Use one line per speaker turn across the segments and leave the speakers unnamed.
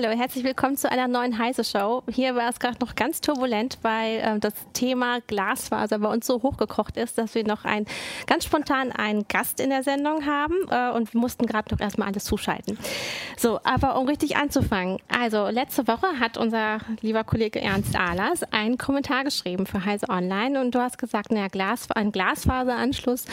Hallo, herzlich willkommen zu einer neuen Heise Show. Hier war es gerade noch ganz turbulent, weil äh, das Thema Glasfaser bei uns so hochgekocht ist, dass wir noch ein, ganz spontan einen Gast in der Sendung haben äh, und wir mussten gerade noch erstmal alles zuschalten. So, aber um richtig anzufangen. Also, letzte Woche hat unser lieber Kollege Ernst Ahlers einen Kommentar geschrieben für Heise Online und du hast gesagt, naja, Glas, ein Glasfaseranschluss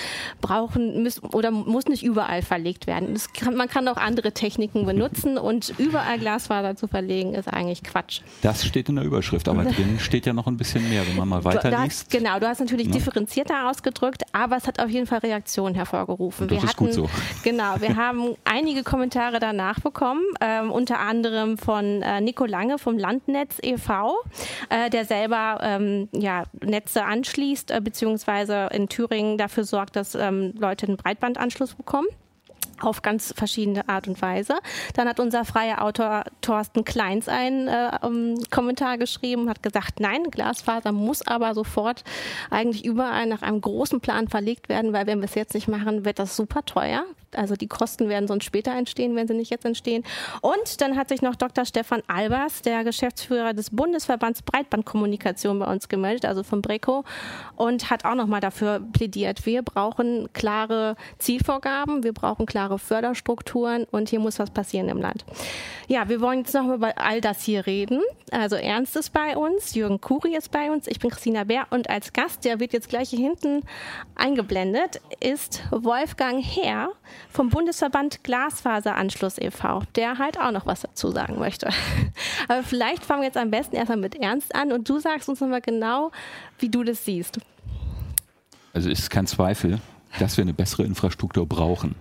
brauchen muss, oder muss nicht überall verlegt werden. Kann, man kann auch andere Techniken benutzen und überall Glas Glasfaser zu verlegen, ist eigentlich Quatsch.
Das steht in der Überschrift, aber drin steht ja noch ein bisschen mehr, wenn man mal weiterliest.
Genau, du hast natürlich ja. differenzierter ausgedrückt, aber es hat auf jeden Fall Reaktionen hervorgerufen.
Und das wir ist hatten, gut so.
Genau, wir haben einige Kommentare danach bekommen, ähm, unter anderem von äh, Nico Lange vom Landnetz e.V., äh, der selber ähm, ja, Netze anschließt, äh, beziehungsweise in Thüringen dafür sorgt, dass ähm, Leute einen Breitbandanschluss bekommen auf ganz verschiedene Art und Weise. Dann hat unser freier Autor Thorsten Kleins einen äh, um, Kommentar geschrieben, hat gesagt, nein, Glasfaser muss aber sofort eigentlich überall nach einem großen Plan verlegt werden, weil wenn wir es jetzt nicht machen, wird das super teuer. Also die Kosten werden sonst später entstehen, wenn sie nicht jetzt entstehen. Und dann hat sich noch Dr. Stefan Albers, der Geschäftsführer des Bundesverbands Breitbandkommunikation bei uns gemeldet, also vom BRECO, und hat auch nochmal dafür plädiert. Wir brauchen klare Zielvorgaben, wir brauchen klare Förderstrukturen und hier muss was passieren im Land. Ja, wir wollen jetzt noch über all das hier reden. Also Ernst ist bei uns, Jürgen Kuri ist bei uns, ich bin Christina Bär und als Gast, der wird jetzt gleich hier hinten eingeblendet, ist Wolfgang Herr vom Bundesverband Glasfaseranschluss e.V., der halt auch noch was dazu sagen möchte. Aber vielleicht fangen wir jetzt am besten erstmal mit Ernst an und du sagst uns nochmal genau, wie du das siehst.
Also ist kein Zweifel, dass wir eine bessere Infrastruktur brauchen.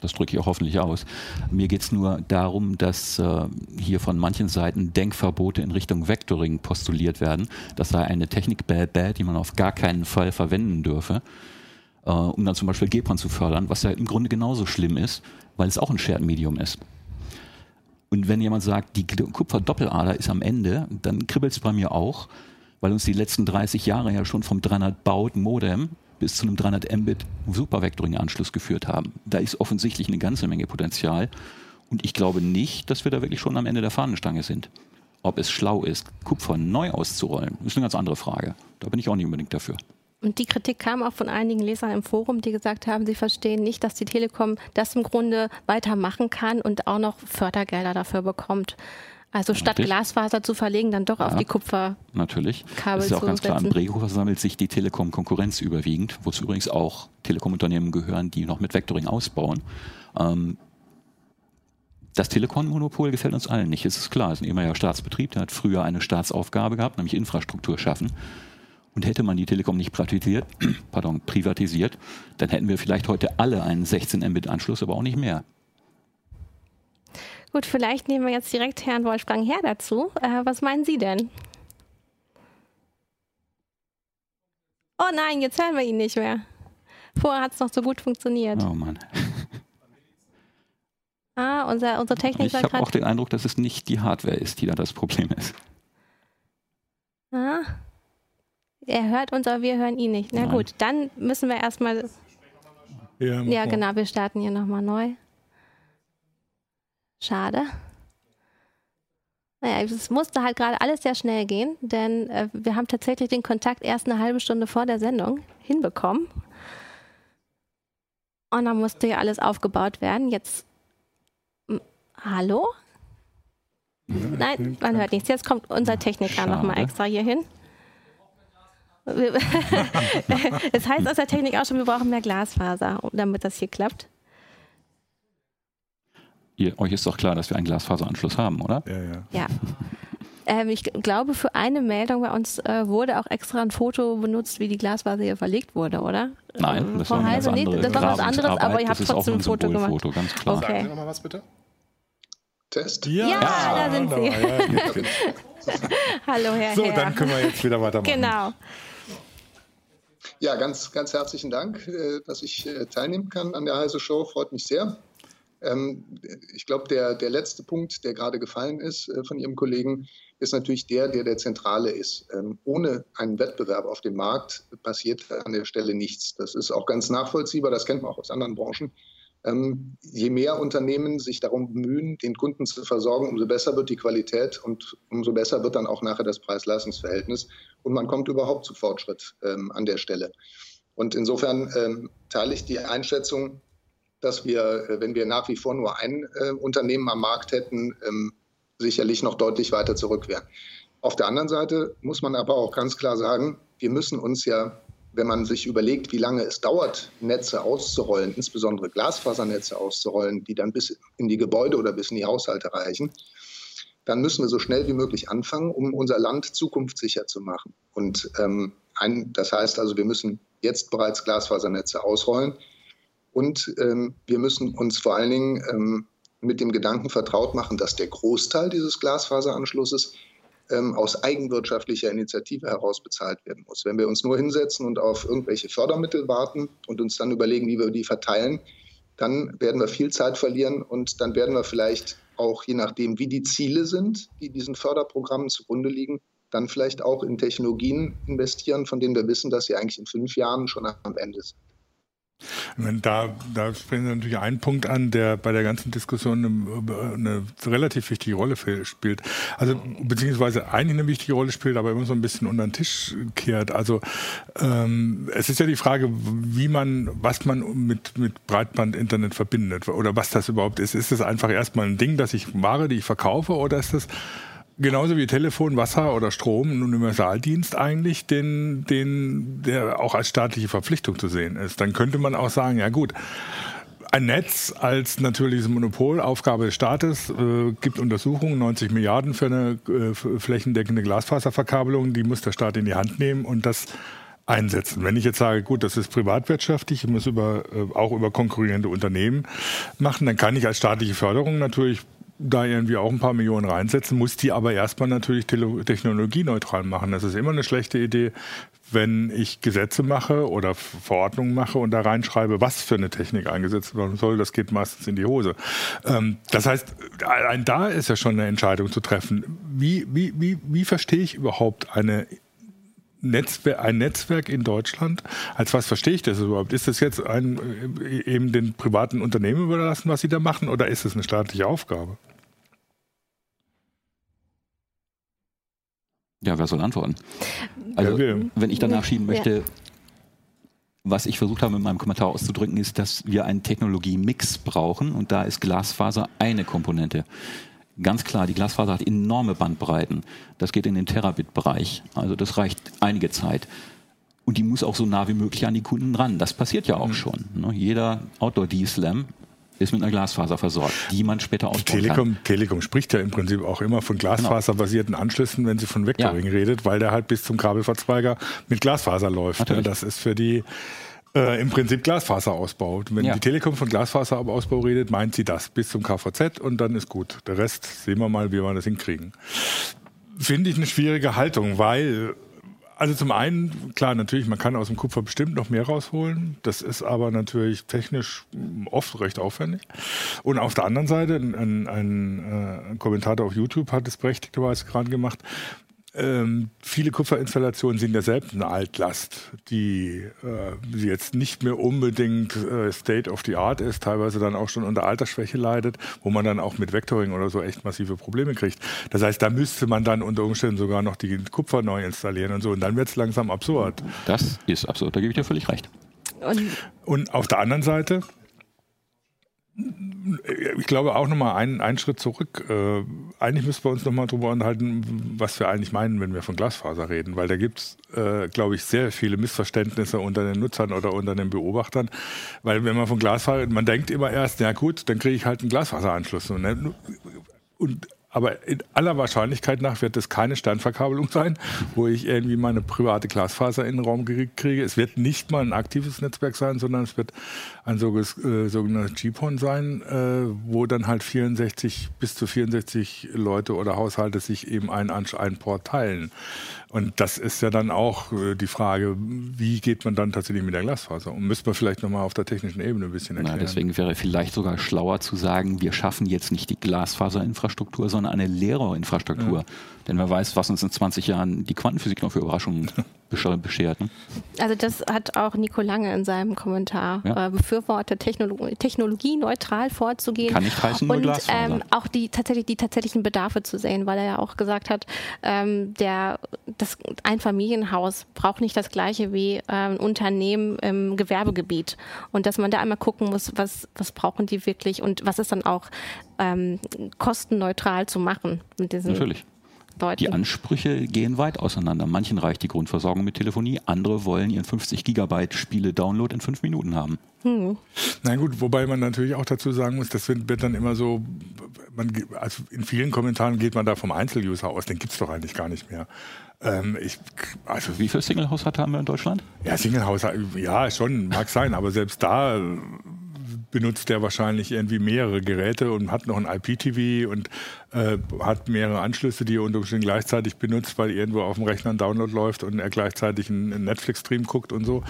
Das drücke ich auch hoffentlich aus. Mir geht es nur darum, dass äh, hier von manchen Seiten Denkverbote in Richtung Vectoring postuliert werden. Das sei eine Technik, bäh, bäh, die man auf gar keinen Fall verwenden dürfe äh, um dann zum Beispiel GEPON zu fördern, was ja im Grunde genauso schlimm ist, weil es auch ein Shared Medium ist. Und wenn jemand sagt, die Kupferdoppellader ist am Ende, dann kribbelt es bei mir auch, weil uns die letzten 30 Jahre ja schon vom 300 Baud Modem bis zu einem 300 Mbit Supervectoring-Anschluss geführt haben. Da ist offensichtlich eine ganze Menge Potenzial. Und ich glaube nicht, dass wir da wirklich schon am Ende der Fahnenstange sind. Ob es schlau ist, Kupfer neu auszurollen, ist eine ganz andere Frage. Da bin ich auch nicht unbedingt dafür.
Und die Kritik kam auch von einigen Lesern im Forum, die gesagt haben, sie verstehen nicht, dass die Telekom das im Grunde weitermachen kann und auch noch Fördergelder dafür bekommt. Also statt Natürlich. Glasfaser zu verlegen, dann doch ja, auf die Kupfer.
Natürlich. Das ist ja auch ganz klar. Im Brehofer sammelt sich die Telekom-Konkurrenz überwiegend, wozu übrigens auch Telekom-Unternehmen gehören, die noch mit Vectoring ausbauen. Ähm, das Telekom-Monopol gefällt uns allen nicht, es ist klar. Es ist ein ehemaliger Staatsbetrieb, der hat früher eine Staatsaufgabe gehabt, nämlich Infrastruktur schaffen. Und hätte man die Telekom nicht privatisiert, pardon, privatisiert, dann hätten wir vielleicht heute alle einen 16 Mbit-Anschluss, aber auch nicht mehr.
Gut, vielleicht nehmen wir jetzt direkt Herrn Wolfgang her dazu. Äh, was meinen Sie denn? Oh nein, jetzt hören wir ihn nicht mehr. Vorher hat es noch so gut funktioniert.
Oh Mann.
Ah, unser, unsere Technik
Ich habe auch den Eindruck, dass es nicht die Hardware ist, die da das Problem ist.
Ah. Er hört uns, aber wir hören ihn nicht. Na Nein. gut, dann müssen wir erstmal. Ja, ja genau, wir starten hier nochmal neu. Schade. Naja, es musste halt gerade alles sehr schnell gehen, denn äh, wir haben tatsächlich den Kontakt erst eine halbe Stunde vor der Sendung hinbekommen. Und dann musste ja alles aufgebaut werden. Jetzt. Hallo? Nein, man hört nichts. Jetzt kommt unser Techniker nochmal extra hier hin. es heißt aus der Technik auch schon, wir brauchen mehr Glasfaser, damit das hier klappt.
Ihr, euch ist doch klar, dass wir einen Glasfaseranschluss haben, oder?
Ja, ja. ja. Ähm, ich glaube, für eine Meldung bei uns äh, wurde auch extra ein Foto benutzt, wie die Glasfaser hier verlegt wurde, oder?
Nein, das war, Heise, nee,
das war was anderes, aber ihr habt trotzdem ein Foto gemacht. Foto,
ganz klar.
Okay.
Sagen Sie nochmal was bitte?
Test?
Ja, ja, ja da sind Sie. Ja, Hallo, Herr
So,
Herr.
dann können wir jetzt wieder weitermachen.
Genau.
Ja, ganz, ganz herzlichen Dank, äh, dass ich äh, teilnehmen kann an der Heise Show. Freut mich sehr. Ähm, ich glaube, der, der letzte Punkt, der gerade gefallen ist äh, von Ihrem Kollegen, ist natürlich der, der der zentrale ist. Ähm, ohne einen Wettbewerb auf dem Markt passiert an der Stelle nichts. Das ist auch ganz nachvollziehbar, das kennt man auch aus anderen Branchen. Ähm, je mehr Unternehmen sich darum bemühen, den Kunden zu versorgen, umso besser wird die Qualität und umso besser wird dann auch nachher das Preis-Leistungs-Verhältnis und man kommt überhaupt zu Fortschritt ähm, an der Stelle. Und insofern ähm, teile ich die Einschätzung, dass wir, äh, wenn wir nach wie vor nur ein äh, Unternehmen am Markt hätten, ähm, sicherlich noch deutlich weiter zurück wären. Auf der anderen Seite muss man aber auch ganz klar sagen, wir müssen uns ja wenn man sich überlegt, wie lange es dauert, Netze auszurollen, insbesondere Glasfasernetze auszurollen, die dann bis in die Gebäude oder bis in die Haushalte reichen, dann müssen wir so schnell wie möglich anfangen, um unser Land zukunftssicher zu machen. Und ähm, ein, das heißt also, wir müssen jetzt bereits Glasfasernetze ausrollen und ähm, wir müssen uns vor allen Dingen ähm, mit dem Gedanken vertraut machen, dass der Großteil dieses Glasfaseranschlusses ähm, aus eigenwirtschaftlicher Initiative heraus bezahlt werden muss. Wenn wir uns nur hinsetzen und auf irgendwelche Fördermittel warten und uns dann überlegen, wie wir die verteilen, dann werden wir viel Zeit verlieren und dann werden wir vielleicht auch, je nachdem, wie die Ziele sind, die diesen Förderprogrammen zugrunde liegen, dann vielleicht auch in Technologien investieren, von denen wir wissen, dass sie eigentlich in fünf Jahren schon am Ende sind.
Da, da sprechen Sie natürlich einen Punkt an, der bei der ganzen Diskussion eine, eine, relativ wichtige Rolle spielt. Also beziehungsweise eigentlich eine wichtige Rolle spielt, aber immer so ein bisschen unter den Tisch kehrt. Also ähm, es ist ja die Frage, wie man, was man mit, mit Breitbandinternet verbindet oder was das überhaupt ist. Ist das einfach erstmal ein Ding, das ich Ware, die ich verkaufe, oder ist das genauso wie Telefon, Wasser oder Strom ein Universaldienst eigentlich, den, den, der auch als staatliche Verpflichtung zu sehen ist. Dann könnte man auch sagen, ja gut, ein Netz als natürliches Monopol, Aufgabe des Staates, äh, gibt Untersuchungen, 90 Milliarden für eine äh, flächendeckende Glasfaserverkabelung, die muss der Staat in die Hand nehmen und das einsetzen. Wenn ich jetzt sage, gut, das ist privatwirtschaftlich, ich muss über, äh, auch über konkurrierende Unternehmen machen, dann kann ich als staatliche Förderung natürlich da irgendwie auch ein paar Millionen reinsetzen, muss die aber erstmal natürlich technologieneutral machen. Das ist immer eine schlechte Idee, wenn ich Gesetze mache oder Verordnungen mache und da reinschreibe, was für eine Technik eingesetzt werden soll. Das geht meistens in die Hose. Ähm, das heißt, allein da ist ja schon eine Entscheidung zu treffen. Wie, wie, wie, wie verstehe ich überhaupt eine Netzwer ein Netzwerk in Deutschland. Als was verstehe ich das überhaupt? Ist das jetzt ein, äh, eben den privaten Unternehmen überlassen, was sie da machen, oder ist es eine staatliche Aufgabe?
Ja, wer soll antworten? Also, ja, wenn ich danach schieben möchte, ja. was ich versucht habe, in meinem Kommentar auszudrücken, ist, dass wir einen Technologie-Mix brauchen und da ist Glasfaser eine Komponente. Ganz klar, die Glasfaser hat enorme Bandbreiten. Das geht in den Terabit-Bereich. Also das reicht einige Zeit. Und die muss auch so nah wie möglich an die Kunden ran. Das passiert ja auch mhm. schon. Ne? Jeder Outdoor-D-Slam ist mit einer Glasfaser versorgt, die man später ausbauen
Telekom, kann. Telekom spricht ja im Prinzip auch immer von glasfaserbasierten Anschlüssen, wenn sie von Vectoring ja. redet, weil der halt bis zum Kabelverzweiger mit Glasfaser läuft. Ja, das ist für die äh, im Prinzip Glasfaser ausbaut. Wenn ja. die Telekom von Glasfaserausbau redet, meint sie das bis zum KVZ und dann ist gut. Der Rest sehen wir mal, wie wir das hinkriegen. Finde ich eine schwierige Haltung, weil also zum einen, klar, natürlich, man kann aus dem Kupfer bestimmt noch mehr rausholen. Das ist aber natürlich technisch oft recht aufwendig. Und auf der anderen Seite, ein, ein, ein, äh, ein Kommentator auf YouTube hat es berechtigterweise gerade gemacht, ähm, viele Kupferinstallationen sind ja selbst eine Altlast, die äh, jetzt nicht mehr unbedingt äh, State of the Art ist, teilweise dann auch schon unter Altersschwäche leidet, wo man dann auch mit Vectoring oder so echt massive Probleme kriegt. Das heißt, da müsste man dann unter Umständen sogar noch die Kupfer neu installieren und so. Und dann wird es langsam absurd.
Das ist absurd, da gebe ich dir völlig recht.
Und, und auf der anderen Seite ich glaube auch nochmal einen, einen Schritt zurück. Äh, eigentlich müssen wir uns nochmal darüber unterhalten, was wir eigentlich meinen, wenn wir von Glasfaser reden, weil da gibt es, äh, glaube ich, sehr viele Missverständnisse unter den Nutzern oder unter den Beobachtern. Weil wenn man von Glasfaser, man denkt immer erst, ja gut, dann kriege ich halt einen Glasfaseranschluss. Und, ne? und aber in aller Wahrscheinlichkeit nach wird es keine Standverkabelung sein, wo ich irgendwie meine private Glasfaser in den Raum kriege. Es wird nicht mal ein aktives Netzwerk sein, sondern es wird ein äh, sogenanntes GPON sein, äh, wo dann halt 64 bis zu 64 Leute oder Haushalte sich eben einen, einen Port teilen. Und das ist ja dann auch äh, die Frage, wie geht man dann tatsächlich mit der Glasfaser? Und müsste man vielleicht nochmal auf der technischen Ebene ein bisschen erklären.
Na, deswegen wäre vielleicht sogar schlauer zu sagen, wir schaffen jetzt nicht die Glasfaserinfrastruktur, sondern eine Lehrerinfrastruktur. Ja. Denn wer weiß, was uns in 20 Jahren die Quantenphysik noch für Überraschungen beschert. Ne?
Also das hat auch Nico Lange in seinem Kommentar ja. äh, befürwortet, Technologie, technologieneutral vorzugehen.
Kann nicht heißen,
und ähm, auch die tatsächlich die tatsächlichen Bedarfe zu sehen, weil er ja auch gesagt hat, ähm, der das ein Familienhaus braucht nicht das gleiche wie äh, ein Unternehmen im Gewerbegebiet und dass man da einmal gucken muss, was was brauchen die wirklich und was ist dann auch ähm, kostenneutral zu machen
mit diesen Natürlich. Leuten. Die Ansprüche gehen weit auseinander. Manchen reicht die Grundversorgung mit Telefonie, andere wollen ihren 50 Gigabyte Spiele-Download in fünf Minuten haben. Hm.
Na gut, wobei man natürlich auch dazu sagen muss, das wird, wird dann immer so, man, also in vielen Kommentaren geht man da vom Einzeluser aus, den gibt es doch eigentlich gar nicht mehr.
Ähm, ich, also Wie viele Single-Haushalte haben wir in Deutschland?
Ja, Single-Haushalte, ja, schon, mag sein, aber selbst da benutzt der wahrscheinlich irgendwie mehrere Geräte und hat noch ein IPTV und äh, hat mehrere Anschlüsse, die er unter Umständen gleichzeitig benutzt, weil irgendwo auf dem Rechner ein Download läuft und er gleichzeitig einen Netflix-Stream guckt und so.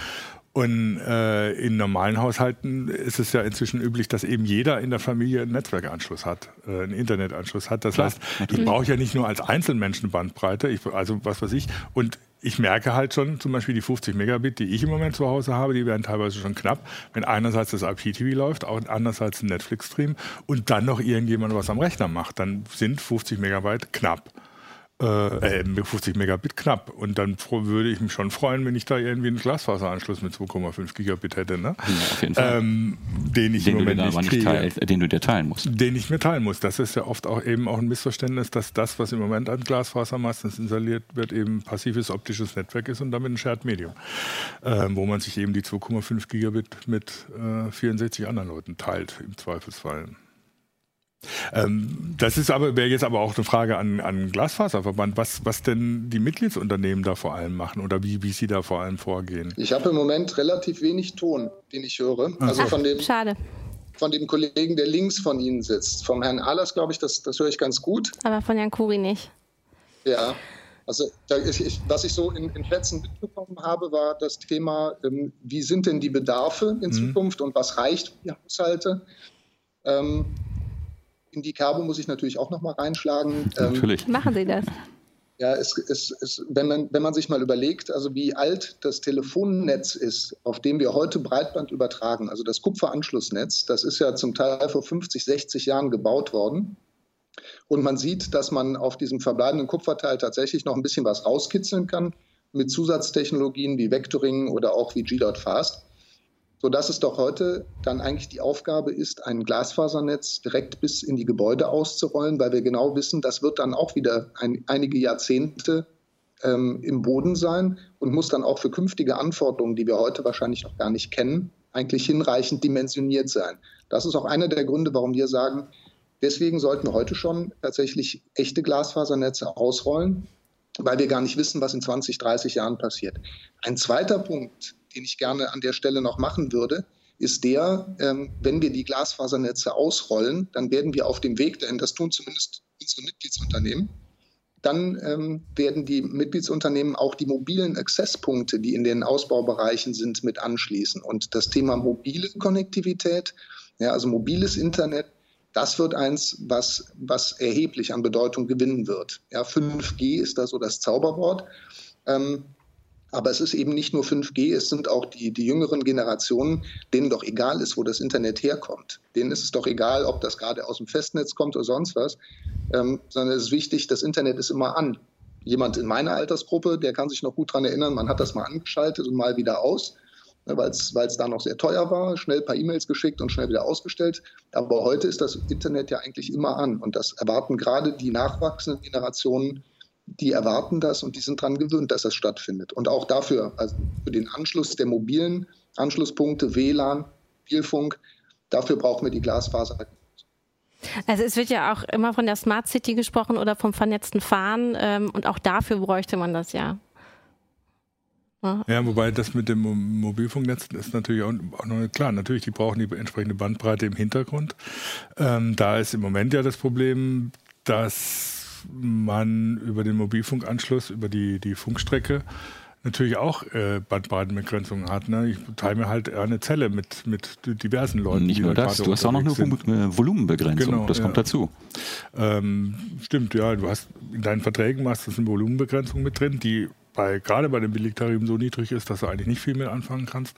Und äh, in normalen Haushalten ist es ja inzwischen üblich, dass eben jeder in der Familie einen Netzwerkanschluss hat, äh, einen Internetanschluss hat. Das Klar, heißt, natürlich. ich brauche ja nicht nur als Einzelmenschen Bandbreite, ich, also was weiß ich. Und ich merke halt schon, zum Beispiel die 50 Megabit, die ich im Moment zu Hause habe, die werden teilweise schon knapp, wenn einerseits das IPTV läuft, auch andererseits ein Netflix-Stream und dann noch irgendjemand was am Rechner macht, dann sind 50 Megabyte knapp äh, 50 Megabit knapp. Und dann würde ich mich schon freuen, wenn ich da irgendwie einen Glasfaseranschluss mit 2,5 Gigabit hätte. Ne? Ja, auf jeden Fall. Ähm, den ich den im Moment nicht kriege. Teil,
den du dir teilen musst.
Den ich mir teilen muss. Das ist ja oft auch eben auch ein Missverständnis, dass das, was im Moment an Glasfaser meistens installiert wird, eben passives optisches Netzwerk ist und damit ein Shared Medium, ähm, wo man sich eben die 2,5 Gigabit mit äh, 64 anderen Leuten teilt, im Zweifelsfall. Ähm, das ist aber, wäre jetzt aber auch eine Frage an, an Glasfaserverband, was, was denn die Mitgliedsunternehmen da vor allem machen oder wie, wie sie da vor allem vorgehen.
Ich habe im Moment relativ wenig Ton, den ich höre. Also Ach, von dem,
schade.
Von dem Kollegen, der links von Ihnen sitzt. Vom Herrn Ahlers, glaube ich, das, das höre ich ganz gut.
Aber von Herrn Kuri nicht.
Ja. Also ich, was ich so in, in Plätzen mitbekommen habe, war das Thema, ähm, wie sind denn die Bedarfe in mhm. Zukunft und was reicht für die Haushalte? Ähm, in die Kerbe muss ich natürlich auch noch mal reinschlagen.
Ähm, natürlich.
Ähm, Machen Sie das.
Ja, es, es, es, wenn, man, wenn man sich mal überlegt, also wie alt das Telefonnetz ist, auf dem wir heute Breitband übertragen, also das Kupferanschlussnetz, das ist ja zum Teil vor 50, 60 Jahren gebaut worden. Und man sieht, dass man auf diesem verbleibenden Kupferteil tatsächlich noch ein bisschen was rauskitzeln kann mit Zusatztechnologien wie Vectoring oder auch wie G.Fast sodass es doch heute dann eigentlich die Aufgabe ist, ein Glasfasernetz direkt bis in die Gebäude auszurollen, weil wir genau wissen, das wird dann auch wieder ein, einige Jahrzehnte ähm, im Boden sein und muss dann auch für künftige Anforderungen, die wir heute wahrscheinlich noch gar nicht kennen, eigentlich hinreichend dimensioniert sein. Das ist auch einer der Gründe, warum wir sagen, deswegen sollten wir heute schon tatsächlich echte Glasfasernetze ausrollen, weil wir gar nicht wissen, was in 20, 30 Jahren passiert. Ein zweiter Punkt, den ich gerne an der Stelle noch machen würde, ist der, ähm, wenn wir die Glasfasernetze ausrollen, dann werden wir auf dem Weg dahin, das tun zumindest unsere Mitgliedsunternehmen, dann ähm, werden die Mitgliedsunternehmen auch die mobilen Accesspunkte, die in den Ausbaubereichen sind, mit anschließen. Und das Thema mobile Konnektivität, ja, also mobiles Internet, das wird eins, was, was erheblich an Bedeutung gewinnen wird. Ja, 5G ist da so das Zauberwort. Ähm, aber es ist eben nicht nur 5G, es sind auch die, die jüngeren Generationen, denen doch egal ist, wo das Internet herkommt. Denen ist es doch egal, ob das gerade aus dem Festnetz kommt oder sonst was, ähm, sondern es ist wichtig, das Internet ist immer an. Jemand in meiner Altersgruppe, der kann sich noch gut daran erinnern, man hat das mal angeschaltet und mal wieder aus, ne, weil es da noch sehr teuer war, schnell ein paar E-Mails geschickt und schnell wieder ausgestellt. Aber heute ist das Internet ja eigentlich immer an und das erwarten gerade die nachwachsenden Generationen die erwarten das und die sind daran gewöhnt, dass das stattfindet. Und auch dafür, also für den Anschluss der mobilen Anschlusspunkte, WLAN, Mobilfunk, dafür brauchen wir die Glasfaser.
Also es wird ja auch immer von der Smart City gesprochen oder vom vernetzten Fahren ähm, und auch dafür bräuchte man das ja.
ja. Wobei das mit dem Mobilfunknetz ist natürlich auch, auch noch klar. Natürlich, die brauchen die entsprechende Bandbreite im Hintergrund. Ähm, da ist im Moment ja das Problem, dass man über den Mobilfunkanschluss, über die, die Funkstrecke natürlich auch äh, Bandbreitenbegrenzungen hat. Ne? Ich teile mir halt eine Zelle mit, mit diversen Leuten.
Nicht nur das, du hast auch noch eine sind. Äh, Volumenbegrenzung, genau, das ja. kommt dazu.
Ähm, stimmt, ja, du hast in deinen Verträgen machst du eine Volumenbegrenzung mit drin, die bei, gerade bei den Billigtarifen so niedrig ist, dass du eigentlich nicht viel mit anfangen kannst.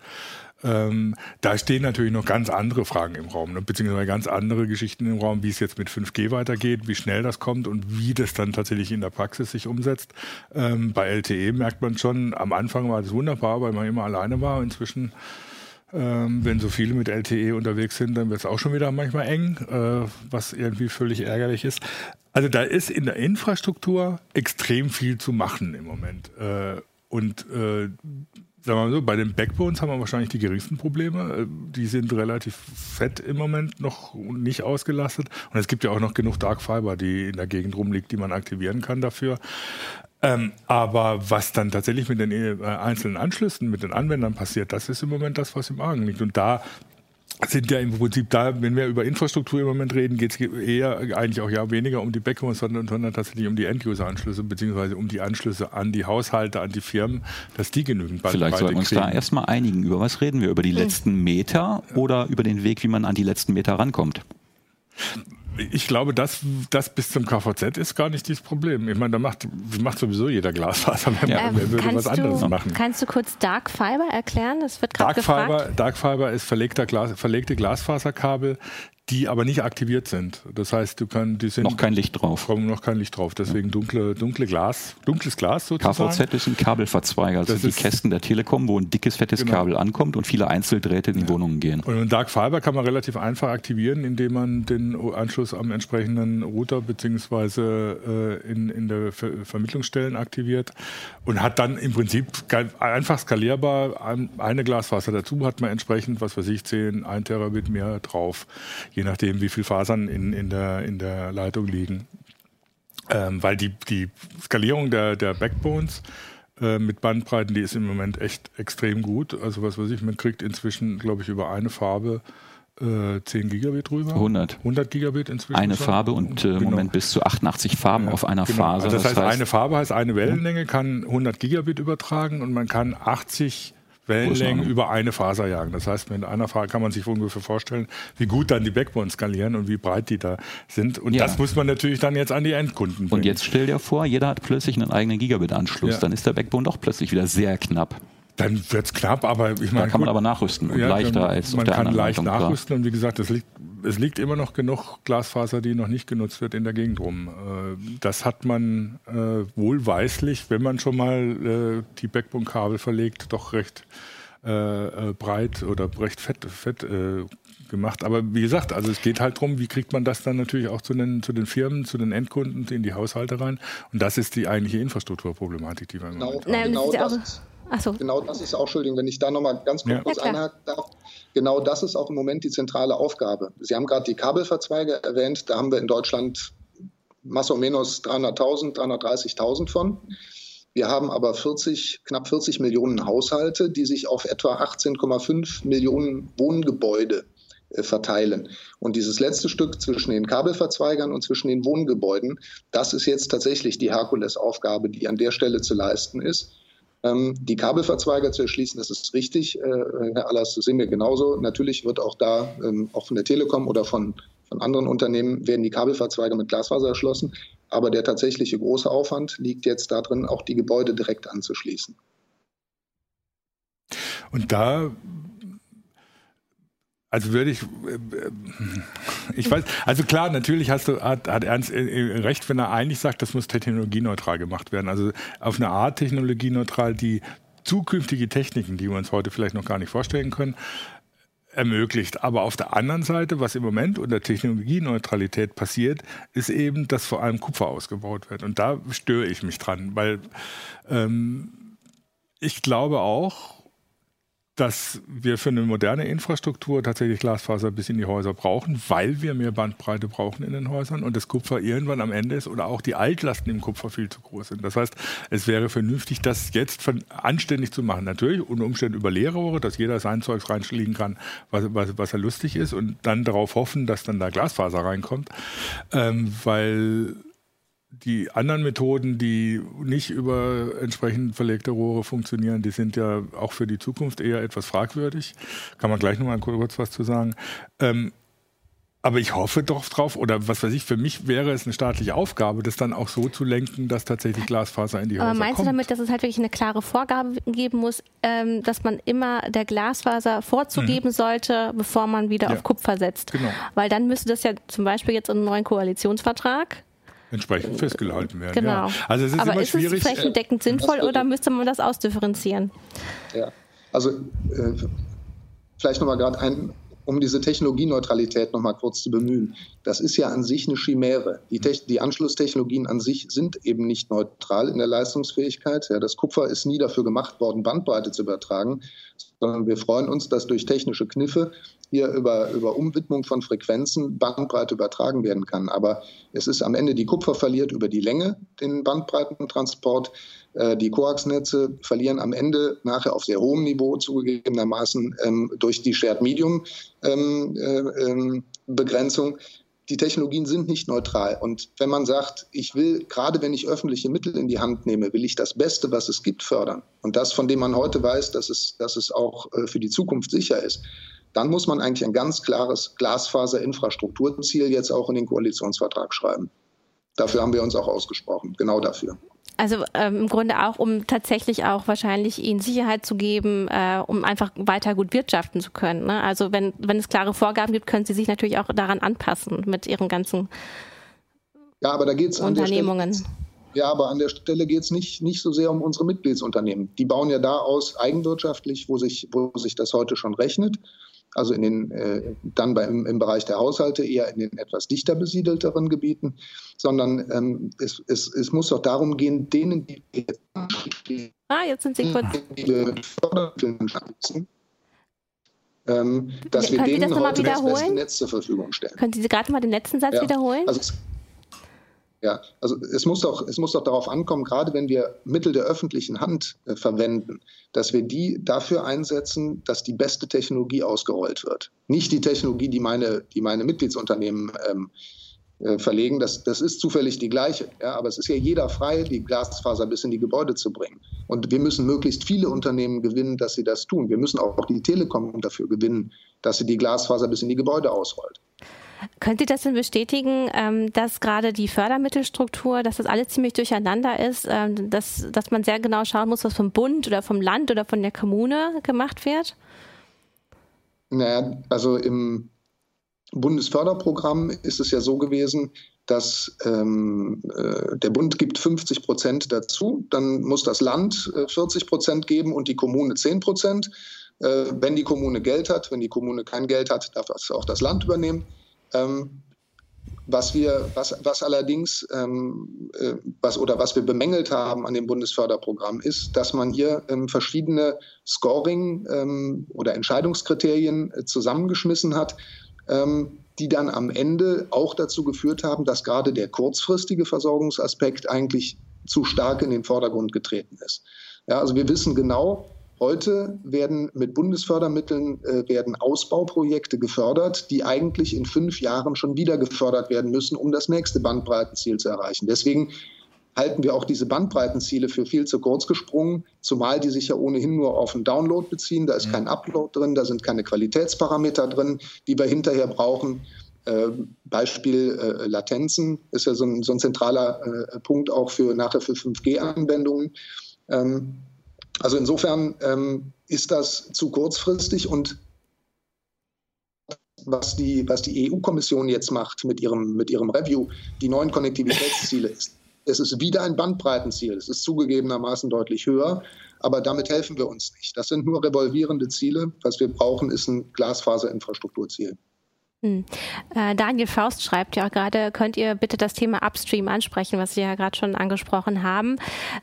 Ähm, da stehen natürlich noch ganz andere Fragen im Raum, ne? beziehungsweise ganz andere Geschichten im Raum, wie es jetzt mit 5G weitergeht, wie schnell das kommt und wie das dann tatsächlich in der Praxis sich umsetzt. Ähm, bei LTE merkt man schon, am Anfang war das wunderbar, weil man immer alleine war. Inzwischen ähm, wenn so viele mit LTE unterwegs sind, dann wird es auch schon wieder manchmal eng, äh, was irgendwie völlig ärgerlich ist. Also da ist in der Infrastruktur extrem viel zu machen im Moment. Äh, und äh, sagen wir mal so, bei den Backbones haben wir wahrscheinlich die geringsten Probleme. Äh, die sind relativ fett im Moment noch nicht ausgelastet. Und es gibt ja auch noch genug Dark Fiber, die in der Gegend rumliegt, die man aktivieren kann dafür. Ähm, aber was dann tatsächlich mit den äh, einzelnen Anschlüssen, mit den Anwendern passiert, das ist im Moment das, was im Argen liegt. Und da sind ja im Prinzip da, wenn wir über Infrastruktur im Moment reden, geht es eher eigentlich auch ja weniger um die Backbones, sondern, sondern tatsächlich um die End-User-Anschlüsse, beziehungsweise um die Anschlüsse an die Haushalte, an die Firmen, dass die genügend
Vielleicht sollten wir uns da erstmal einigen. Über was reden wir? Über die hm. letzten Meter oder über den Weg, wie man an die letzten Meter rankommt?
Ich glaube, das, das bis zum KVZ ist gar nicht dieses Problem. Ich meine, da macht, macht sowieso jeder Glasfaser. Wer,
ja. wer würde was anderes du, machen? Kannst du kurz Dark Fiber erklären? Das wird gerade gefragt.
Fiber, Dark Fiber ist verlegter Glas, verlegte Glasfaserkabel, die aber nicht aktiviert sind. Das heißt, du kannst, die sind
noch kein Licht drauf.
Kommen noch kein Licht drauf. Deswegen dunkle, dunkle Glas, dunkles Glas
sozusagen. KVZ ist ein Kabelverzweiger, also das die Kästen der Telekom, wo ein dickes fettes genau. Kabel ankommt und viele Einzeldrähte in die ja. Wohnungen gehen.
Und ein Dark Fiber kann man relativ einfach aktivieren, indem man den Anschluss am entsprechenden Router beziehungsweise äh, in, in der Ver Vermittlungsstellen aktiviert und hat dann im Prinzip einfach skalierbar eine Glasfaser dazu hat man entsprechend, was weiß ich, 10, 1 Terabit mehr drauf je nachdem, wie viele Fasern in, in, der, in der Leitung liegen. Ähm, weil die, die Skalierung der, der Backbones äh, mit Bandbreiten, die ist im Moment echt extrem gut. Also was weiß ich, man kriegt inzwischen, glaube ich, über eine Farbe äh, 10 Gigabit rüber.
100.
100 Gigabit inzwischen.
Eine schon. Farbe und äh, im genau. Moment bis zu 88 Farben ja, auf einer genau. Faser.
Also das, das heißt, heißt, eine Farbe heißt, eine Wellenlänge kann 100 Gigabit übertragen und man kann 80 Wellenlängen über eine Faser jagen. Das heißt, mit einer Faser kann man sich ungefähr vorstellen, wie gut dann die Backbones skalieren und wie breit die da sind. Und ja. das muss man natürlich dann jetzt an die Endkunden bringen.
Und jetzt stell dir vor, jeder hat plötzlich einen eigenen Gigabit-Anschluss. Ja. Dann ist der Backbone doch plötzlich wieder sehr knapp.
Dann wird es knapp, aber ich meine.
Da kann man aber nachrüsten und ja, leichter als
Man kann leicht Leitung, nachrüsten klar. und wie gesagt, es liegt, es liegt immer noch genug Glasfaser, die noch nicht genutzt wird in der Gegend rum. Äh, das hat man äh, wohlweislich, wenn man schon mal äh, die Backbone-Kabel verlegt, doch recht breit oder recht fett, fett gemacht. Aber wie gesagt, also es geht halt darum, wie kriegt man das dann natürlich auch zu den, zu den Firmen, zu den Endkunden, in die Haushalte rein. Und das ist die eigentliche Infrastrukturproblematik, die wir im
genau, Moment haben. Genau, das, so. Genau das ist auch, Entschuldigung, wenn ich da nochmal ganz kurz ja. einhaken darf. Genau das ist auch im Moment die zentrale Aufgabe. Sie haben gerade die Kabelverzweige erwähnt, da haben wir in Deutschland masso menos 300.000, 330.000 von. Wir haben aber 40, knapp 40 Millionen Haushalte, die sich auf etwa 18,5 Millionen Wohngebäude äh, verteilen. Und dieses letzte Stück zwischen den Kabelverzweigern und zwischen den Wohngebäuden, das ist jetzt tatsächlich die Herkulesaufgabe, die an der Stelle zu leisten ist. Ähm, die Kabelverzweiger zu erschließen, das ist richtig, äh, Herr Allers, das sehen wir genauso. Natürlich wird auch da, ähm, auch von der Telekom oder von, von anderen Unternehmen, werden die Kabelverzweiger mit Glasfaser erschlossen. Aber der tatsächliche große Aufwand liegt jetzt darin, auch die Gebäude direkt anzuschließen.
Und da also würde ich, äh, ich weiß, also klar, natürlich hast du, hat, hat Ernst äh, äh, recht, wenn er eigentlich sagt, das muss technologieneutral gemacht werden. Also auf eine Art technologieneutral, die zukünftige Techniken, die wir uns heute vielleicht noch gar nicht vorstellen können, ermöglicht. Aber auf der anderen Seite, was im Moment unter Technologieneutralität passiert, ist eben, dass vor allem Kupfer ausgebaut wird. Und da störe ich mich dran, weil ähm, ich glaube auch, dass wir für eine moderne Infrastruktur tatsächlich Glasfaser bis in die Häuser brauchen, weil wir mehr Bandbreite brauchen in den Häusern und das Kupfer irgendwann am Ende ist oder auch die Altlasten im Kupfer viel zu groß sind. Das heißt, es wäre vernünftig, das jetzt anständig zu machen. Natürlich unter Umständen über Leerrohre, dass jeder sein Zeugs reinschlägen kann, was, was, was er lustig ist und dann darauf hoffen, dass dann da Glasfaser reinkommt, ähm, weil die anderen Methoden, die nicht über entsprechend verlegte Rohre funktionieren, die sind ja auch für die Zukunft eher etwas fragwürdig. Kann man gleich noch mal kurz was zu sagen. Ähm, aber ich hoffe doch drauf, oder was weiß ich, für mich wäre es eine staatliche Aufgabe, das dann auch so zu lenken, dass tatsächlich Glasfaser in die Häuser
Aber meinst
kommt.
du damit, dass es halt wirklich eine klare Vorgabe geben muss, ähm, dass man immer der Glasfaser vorzugeben mhm. sollte, bevor man wieder ja. auf Kupfer setzt? Genau. Weil dann müsste das ja zum Beispiel jetzt in einem neuen Koalitionsvertrag
entsprechend festgehalten werden.
Genau. Ja. Also es ist Aber immer ist schwierig. es flächendeckend sinnvoll oder müsste man das ausdifferenzieren?
Ja, also äh, vielleicht nochmal gerade ein um diese Technologieneutralität noch mal kurz zu bemühen. Das ist ja an sich eine Chimäre. Die, die, Anschlusstechnologien an sich sind eben nicht neutral in der Leistungsfähigkeit. Ja, das Kupfer ist nie dafür gemacht worden, Bandbreite zu übertragen, sondern wir freuen uns, dass durch technische Kniffe hier über, über Umwidmung von Frequenzen Bandbreite übertragen werden kann. Aber es ist am Ende, die Kupfer verliert über die Länge den Bandbreitentransport. Äh, die Koaxnetze verlieren am Ende nachher auf sehr hohem Niveau zugegebenermaßen ähm, durch die Shared Medium ähm, äh, ähm, Begrenzung. Die Technologien sind nicht neutral. Und wenn man sagt, ich will, gerade wenn ich öffentliche Mittel in die Hand nehme, will ich das Beste, was es gibt, fördern. Und das, von dem man heute weiß, dass es, dass es auch äh, für die Zukunft sicher ist, dann muss man eigentlich ein ganz klares Glasfaserinfrastrukturziel jetzt auch in den Koalitionsvertrag schreiben. Dafür haben wir uns auch ausgesprochen, genau dafür.
Also ähm, im Grunde auch, um tatsächlich auch wahrscheinlich ihnen Sicherheit zu geben, äh, um einfach weiter gut wirtschaften zu können. Ne? Also wenn, wenn es klare Vorgaben gibt, können sie sich natürlich auch daran anpassen mit ihren ganzen
ja, aber da geht's
Unternehmungen.
An Stelle, ja, aber an der Stelle geht es nicht, nicht so sehr um unsere Mitgliedsunternehmen. Die bauen ja da aus eigenwirtschaftlich, wo sich, wo sich das heute schon rechnet also in den, äh, dann bei, im, im, Bereich der Haushalte eher in den etwas dichter besiedelteren Gebieten, sondern ähm, es, es, es muss doch darum gehen, denen, die
ah, jetzt sind Sie kurz.
Ähm, dass
Können
wir denen
heute
das beste Netz zur Verfügung stellen.
Können Sie gerade mal den letzten Satz ja. wiederholen?
Also es, ja, also es muss doch, es muss doch darauf ankommen, gerade wenn wir Mittel der öffentlichen Hand äh, verwenden, dass wir die dafür einsetzen, dass die beste Technologie ausgerollt wird. Nicht die Technologie, die meine, die meine Mitgliedsunternehmen ähm, äh, verlegen. Das, das ist zufällig die gleiche. Ja, aber es ist ja jeder frei, die Glasfaser bis in die Gebäude zu bringen. Und wir müssen möglichst viele Unternehmen gewinnen, dass sie das tun. Wir müssen auch die Telekom dafür gewinnen, dass sie die Glasfaser bis in die Gebäude ausrollt.
Können Sie das denn bestätigen, ähm, dass gerade die Fördermittelstruktur, dass das alles ziemlich durcheinander ist, ähm, dass, dass man sehr genau schauen muss, was vom Bund oder vom Land oder von der Kommune gemacht wird?
Naja, also im Bundesförderprogramm ist es ja so gewesen, dass ähm, äh, der Bund gibt 50 Prozent dazu, dann muss das Land äh, 40 Prozent geben und die Kommune 10 Prozent. Äh, wenn die Kommune Geld hat, wenn die Kommune kein Geld hat, darf das auch das Land übernehmen. Ähm, was wir, was, was allerdings, ähm, äh, was oder was wir bemängelt haben an dem Bundesförderprogramm ist, dass man hier ähm, verschiedene Scoring ähm, oder Entscheidungskriterien äh, zusammengeschmissen hat, ähm, die dann am Ende auch dazu geführt haben, dass gerade der kurzfristige Versorgungsaspekt eigentlich zu stark in den Vordergrund getreten ist. Ja, also wir wissen genau, Heute werden mit Bundesfördermitteln äh, werden Ausbauprojekte gefördert, die eigentlich in fünf Jahren schon wieder gefördert werden müssen, um das nächste Bandbreitenziel zu erreichen. Deswegen halten wir auch diese Bandbreitenziele für viel zu kurz gesprungen, zumal die sich ja ohnehin nur auf den Download beziehen. Da ist kein Upload drin, da sind keine Qualitätsparameter drin, die wir hinterher brauchen. Äh, Beispiel äh, Latenzen ist ja so ein, so ein zentraler äh, Punkt auch für nachher für 5G-Anwendungen. Ähm, also insofern ähm, ist das zu kurzfristig und was die, was die EU-Kommission jetzt macht mit ihrem, mit ihrem Review, die neuen Konnektivitätsziele ist. Es ist wieder ein Bandbreitenziel. Es ist zugegebenermaßen deutlich höher, aber damit helfen wir uns nicht. Das sind nur revolvierende Ziele. Was wir brauchen, ist ein Glasfaserinfrastrukturziel.
Hm. Äh, Daniel Faust schreibt ja gerade, könnt ihr bitte das Thema Upstream ansprechen, was Sie ja gerade schon angesprochen haben,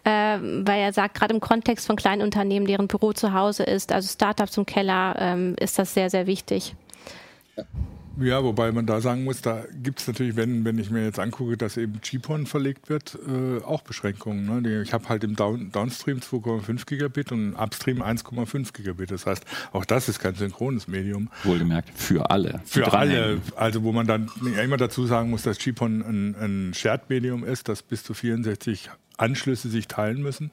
äh, weil er sagt, gerade im Kontext von kleinen Unternehmen, deren Büro zu Hause ist, also Startups im Keller, ähm, ist das sehr, sehr wichtig.
Ja. Ja, wobei man da sagen muss, da gibt es natürlich, wenn, wenn ich mir jetzt angucke, dass eben GPON verlegt wird, äh, auch Beschränkungen. Ne? Ich habe halt im Down, Downstream 2,5 Gigabit und im Upstream 1,5 Gigabit. Das heißt, auch das ist kein synchrones Medium.
Wohlgemerkt, für alle.
Für alle. Also wo man dann immer dazu sagen muss, dass GPON ein, ein Shared-Medium ist, dass bis zu 64 Anschlüsse sich teilen müssen.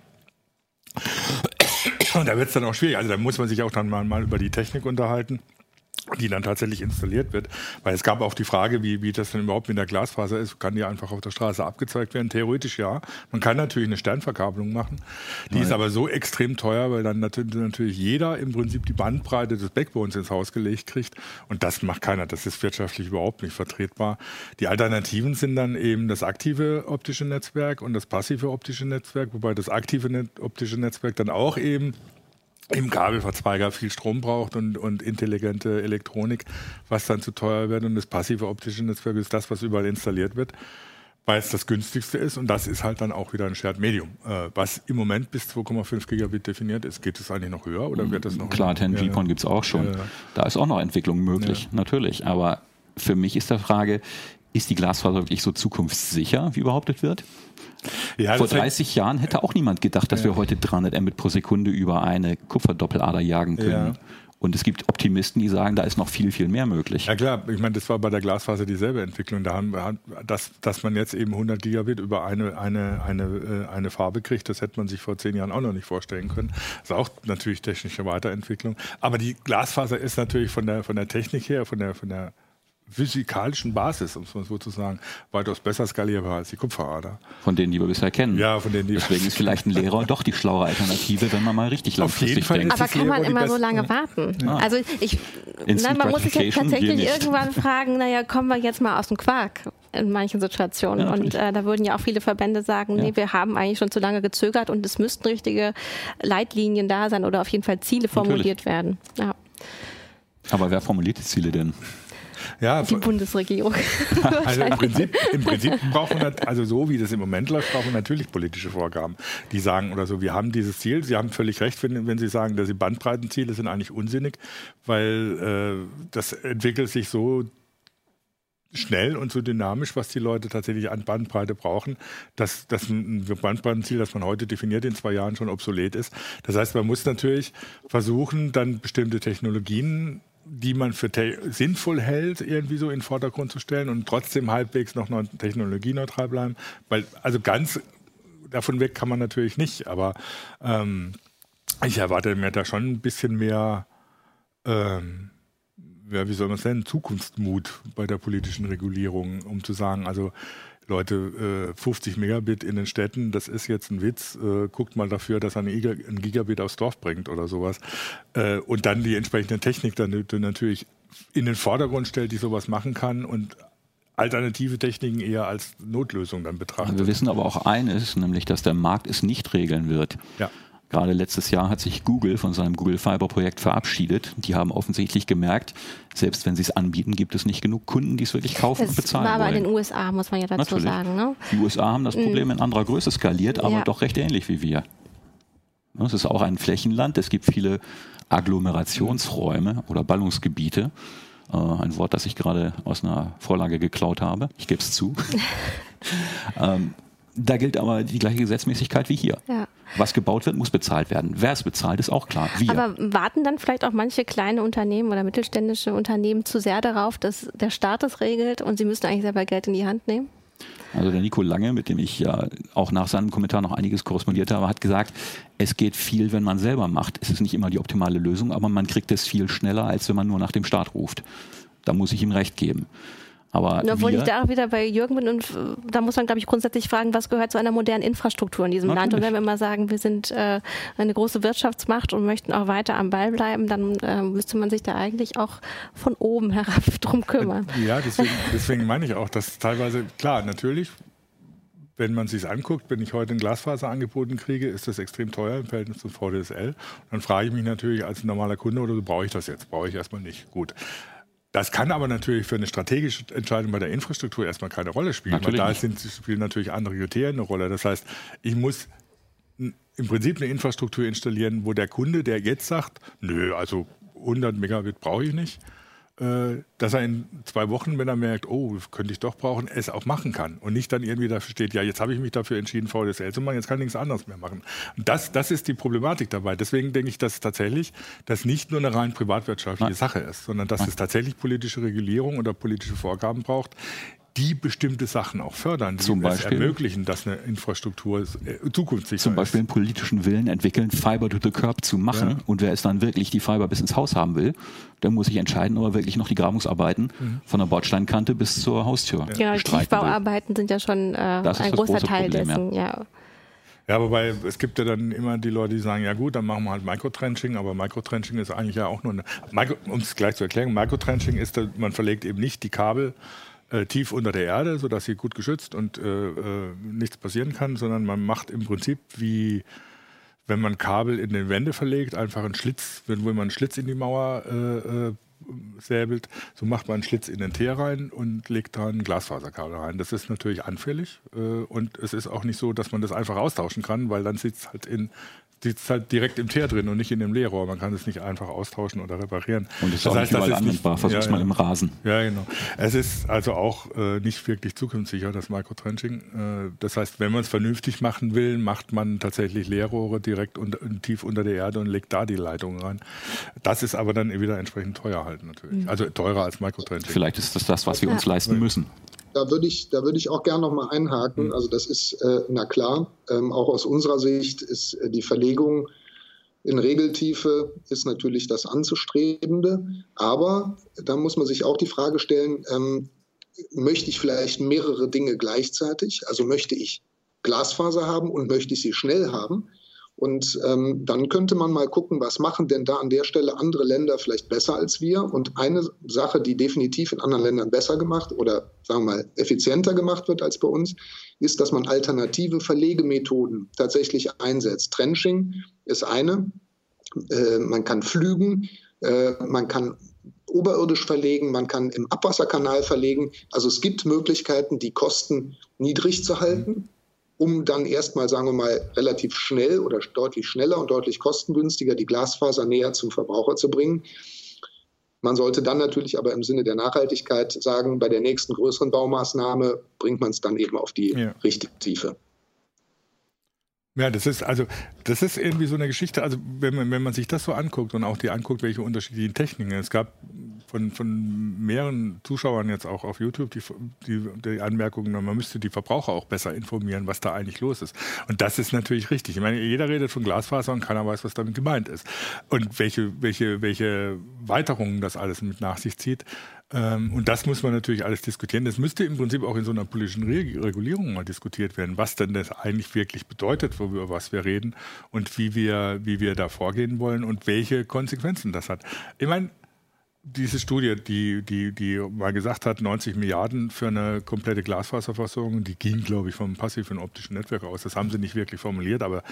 Und da wird es dann auch schwierig. Also da muss man sich auch dann mal, mal über die Technik unterhalten. Die dann tatsächlich installiert wird. Weil es gab auch die Frage, wie, wie das denn überhaupt mit der Glasfaser ist. Kann die einfach auf der Straße abgezeigt werden? Theoretisch ja. Man kann natürlich eine Sternverkabelung machen. Die Nein. ist aber so extrem teuer, weil dann natürlich jeder im Prinzip die Bandbreite des Backbones ins Haus gelegt kriegt. Und das macht keiner. Das ist wirtschaftlich überhaupt nicht vertretbar. Die Alternativen sind dann eben das aktive optische Netzwerk und das passive optische Netzwerk, wobei das aktive optische Netzwerk dann auch eben im Kabelverzweiger viel Strom braucht und, und intelligente Elektronik, was dann zu teuer wird. Und das passive optische Netzwerk ist das, was überall installiert wird, weil es das günstigste ist. Und das ist halt dann auch wieder ein Shared Medium, äh, was im Moment bis 2,5 Gigabit definiert ist. Geht es eigentlich noch höher oder wird das noch?
Klar, 10 GPON ja, gibt es auch schon. Ja. Da ist auch noch Entwicklung möglich, ja. natürlich. Aber für mich ist der Frage, ist die Glasfaser wirklich so zukunftssicher, wie behauptet wird? Ja, Vor 30 Jahren hätte auch niemand gedacht, dass ja. wir heute 300 Mbit pro Sekunde über eine Kupferdoppellader jagen können. Ja. Und es gibt Optimisten, die sagen, da ist noch viel, viel mehr möglich.
Ja klar, ich meine, das war bei der Glasfaser dieselbe Entwicklung. Da haben wir, dass, dass man jetzt eben 100 Gigabit über eine, eine, eine, äh, eine Farbe kriegt, das hätte man sich vor zehn Jahren auch noch nicht vorstellen können. Das ist auch natürlich technische Weiterentwicklung. Aber die Glasfaser ist natürlich von der, von der Technik her, von der, von der physikalischen Basis, um es mal so zu sagen, weitaus besser skalierbar als die Kupferader.
Von denen, die wir bisher kennen.
Ja, von denen, die
Deswegen ist vielleicht ein Lehrer doch die schlauere Alternative, wenn man mal richtig langfristig denkt.
Aber kann man immer so lange warten? Ja. Also ich, nein, man muss sich jetzt tatsächlich irgendwann fragen, naja, kommen wir jetzt mal aus dem Quark in manchen Situationen. Ja, und äh, da würden ja auch viele Verbände sagen, ja. nee, wir haben eigentlich schon zu lange gezögert und es müssten richtige Leitlinien da sein oder auf jeden Fall Ziele formuliert natürlich. werden. Ja.
Aber wer formuliert die Ziele denn?
Ja, die Bundesregierung.
also im Prinzip, im Prinzip brauchen wir, also so wie das im Moment läuft, brauchen wir natürlich politische Vorgaben, die sagen oder so, wir haben dieses Ziel. Sie haben völlig recht, wenn, wenn Sie sagen, dass die Bandbreitenziele sind eigentlich unsinnig, weil äh, das entwickelt sich so schnell und so dynamisch, was die Leute tatsächlich an Bandbreite brauchen, dass, dass ein Bandbreitenziel, das man heute definiert, in zwei Jahren schon obsolet ist. Das heißt, man muss natürlich versuchen, dann bestimmte Technologien die man für sinnvoll hält, irgendwie so in den Vordergrund zu stellen und trotzdem halbwegs noch technologieneutral bleiben. Weil, also ganz davon weg kann man natürlich nicht, aber ähm, ich erwarte mir da schon ein bisschen mehr, ähm, ja, wie soll man es nennen, Zukunftsmut bei der politischen Regulierung, um zu sagen, also Leute, 50 äh, Megabit in den Städten, das ist jetzt ein Witz. Äh, guckt mal dafür, dass er ein Gigabit aufs Dorf bringt oder sowas. Äh, und dann die entsprechende Technik dann natürlich in den Vordergrund stellt, die sowas machen kann und alternative Techniken eher als Notlösung dann betrachtet.
Wir wissen aber auch eines, nämlich, dass der Markt es nicht regeln wird. Ja. Gerade letztes Jahr hat sich Google von seinem Google Fiber Projekt verabschiedet. Die haben offensichtlich gemerkt, selbst wenn sie es anbieten, gibt es nicht genug Kunden, die es wirklich kaufen das und bezahlen
war aber
wollen.
in den USA, muss man ja dazu Natürlich. sagen. Ne?
Die USA haben das Problem in anderer Größe skaliert, aber ja. doch recht ähnlich wie wir. Es ist auch ein Flächenland. Es gibt viele Agglomerationsräume oder Ballungsgebiete. Äh, ein Wort, das ich gerade aus einer Vorlage geklaut habe. Ich gebe es zu. ähm, da gilt aber die gleiche Gesetzmäßigkeit wie hier. Ja. Was gebaut wird, muss bezahlt werden. Wer es bezahlt, ist auch klar. Wir.
Aber warten dann vielleicht auch manche kleine Unternehmen oder mittelständische Unternehmen zu sehr darauf, dass der Staat es regelt und sie müssen eigentlich selber Geld in die Hand nehmen?
Also der Nico Lange, mit dem ich ja auch nach seinem Kommentar noch einiges korrespondiert habe, hat gesagt, es geht viel, wenn man selber macht. Es ist nicht immer die optimale Lösung, aber man kriegt es viel schneller, als wenn man nur nach dem Staat ruft. Da muss ich ihm recht geben. Aber
Obwohl ich da auch wieder bei Jürgen bin und äh, da muss man, glaube ich, grundsätzlich fragen, was gehört zu einer modernen Infrastruktur in diesem Natürlich. Land? Und wenn wir immer sagen, wir sind äh, eine große Wirtschaftsmacht und möchten auch weiter am Ball bleiben, dann äh, müsste man sich da eigentlich auch von oben herab drum kümmern.
Ja, deswegen, deswegen meine ich auch, dass teilweise, klar, natürlich, wenn man sich anguckt, wenn ich heute ein Glasfaser angeboten kriege, ist das extrem teuer im Verhältnis zum VDSL. Dann frage ich mich natürlich als normaler Kunde, oder brauche ich das jetzt? Brauche ich erstmal nicht. Gut. Das kann aber natürlich für eine strategische Entscheidung bei der Infrastruktur erstmal keine Rolle spielen, natürlich weil da sind, spielen natürlich andere Kriterien eine Rolle. Das heißt, ich muss im Prinzip eine Infrastruktur installieren, wo der Kunde, der jetzt sagt, nö, also 100 Megabit brauche ich nicht, dass er in zwei Wochen, wenn er merkt, oh, könnte ich doch brauchen, es auch machen kann. Und nicht dann irgendwie dafür steht, ja, jetzt habe ich mich dafür entschieden, VDSL zu machen, jetzt kann ich nichts anderes mehr machen. Und das, das ist die Problematik dabei. Deswegen denke ich, dass tatsächlich das nicht nur eine rein privatwirtschaftliche. Sache ist, sondern dass es tatsächlich politische Regulierung oder politische Vorgaben braucht, die bestimmte Sachen auch fördern, die
Zum
es
Beispiel?
ermöglichen, dass eine Infrastruktur äh, zukunftssicher
Zum Beispiel einen
ist.
politischen Willen entwickeln, Fiber to the Curb zu machen.
Ja.
Und wer es dann wirklich die Fiber bis ins Haus haben will, der muss sich entscheiden, ob er wirklich noch die Grabungsarbeiten
Mhm.
von der Bordsteinkante bis zur Haustür
die
bestreiten will.
Tiefbauarbeiten sind ja schon äh,
ist
ein großer
große
Teil
Problem, ja.
dessen. Ja.
Ja, wobei es gibt ja dann immer die Leute, die sagen, ja gut, dann machen wir halt Microtrenching, aber Microtrenching ist eigentlich ja auch nur eine, um es gleich zu erklären, Microtrenching ist, man verlegt eben nicht die Kabel äh, tief unter der Erde, sodass sie gut geschützt und äh, äh, nichts passieren kann, sondern man macht im Prinzip wie wenn man Kabel in den Wände verlegt, einfach einen Schlitz, wenn man einen Schlitz in die Mauer äh, äh, säbelt, so macht man einen Schlitz in den Teer rein und legt da ein Glasfaserkabel rein. Das ist natürlich anfällig äh, und es ist auch nicht so, dass man das einfach austauschen kann, weil dann sitzt halt in sitzt halt direkt im Teer drin und nicht in dem Leerrohr. Man kann es nicht einfach austauschen oder reparieren.
Und es ist
Das
auch
heißt,
nicht
das
überall
ist nicht-
anwendbar. Versuch's
Ja,
mal im Rasen.
Ja, genau. Es ist also auch äh, nicht wirklich zukunftssicher, das Microtrenching. Äh, das heißt, wenn man es vernünftig machen will, macht man tatsächlich Leerrohre direkt unter, tief unter der Erde und legt da die Leitungen rein. Das ist aber dann wieder entsprechend teuer halt natürlich. Also teurer als Microtrenching.
Vielleicht ist das das, was wir uns leisten müssen.
Da würde ich, da würde ich auch gerne noch mal einhaken. Also das ist, äh, na klar, ähm, auch aus unserer Sicht ist äh, die Verlegung in Regeltiefe ist natürlich das Anzustrebende. Aber da muss man sich auch die Frage stellen, ähm, möchte ich vielleicht mehrere Dinge gleichzeitig? Also möchte ich Glasfaser haben und möchte ich sie schnell haben? Und ähm, dann könnte man mal gucken, was machen denn da an der Stelle andere Länder vielleicht besser als wir? Und eine Sache, die definitiv in anderen Ländern besser gemacht oder sagen wir mal effizienter gemacht wird als bei uns, ist, dass man alternative Verlegemethoden tatsächlich einsetzt. Trenching ist eine. Äh, man kann flügen, äh, man kann oberirdisch verlegen, man kann im Abwasserkanal verlegen. Also es gibt Möglichkeiten, die Kosten niedrig zu halten um dann erstmal, sagen wir mal, relativ schnell oder deutlich schneller und deutlich kostengünstiger die Glasfaser näher zum Verbraucher zu bringen. Man sollte dann natürlich aber im Sinne der Nachhaltigkeit sagen, bei der nächsten größeren Baumaßnahme bringt man es dann eben auf die
Ja.
richtige Tiefe.
Ja, das ist also das ist irgendwie so eine Geschichte. Also wenn man, wenn man sich das so anguckt und auch die anguckt, welche unterschiedlichen Techniken es gab von, von mehreren Zuschauern jetzt auch auf YouTube die, die, die Anmerkungen, man müsste die Verbraucher auch besser informieren, was da eigentlich los ist. Und das ist natürlich richtig. Ich meine, jeder redet von Glasfaser und keiner weiß, was damit gemeint ist und welche welche welche Weiterungen das alles mit nach sich zieht. Ähm, und das muss man natürlich alles diskutieren. Das müsste im Prinzip auch in so einer politischen Re Regulierung mal diskutiert werden, was denn das eigentlich wirklich bedeutet, über was wir reden und wie wir, wie wir da vorgehen wollen und welche Konsequenzen das hat. Ich meine, diese Studie, die, die, die mal gesagt hat, 90 Milliarden für eine komplette Glasfaserversorgung, die ging, glaube ich, vom passiven optischen Netzwerk aus. Das haben sie nicht wirklich formuliert, aber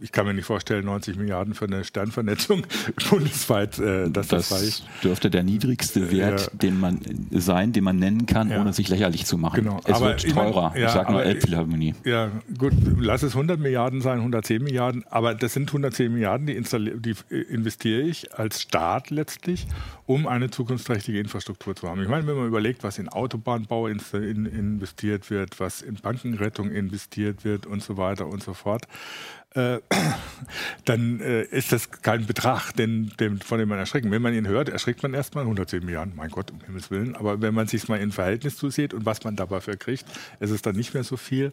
ich kann mir nicht vorstellen, 90 Milliarden für eine Sternvernetzung bundesweit, äh, dass das,
Das
reicht.
dürfte der niedrigste Wert
Ja.
den man sein, den man nennen kann,
Ja.
ohne sich lächerlich zu machen.
Genau.
Es
Aber
wird
ich mein,
teurer.
ja,
ich sage nur Elbphilharmonie.
Ja, gut, lass es 100 Milliarden sein, 110 Milliarden, aber das sind 110 Milliarden, die, die äh, investiere ich als Staat letztlich, um eine zukunftsträchtige Infrastruktur zu haben. Ich meine, wenn man überlegt, was in Autobahnbau investiert wird, was in Bankenrettung investiert wird und so weiter und so fort, äh, dann äh, ist das kein Betrag, den, den, von dem man erschrecken. Wenn man ihn hört, erschrickt man erstmal 110 Milliarden, mein Gott, um Himmels Willen. Aber wenn man sich mal in Verhältnis zusieht und was man dabei für kriegt, ist es dann nicht mehr so viel.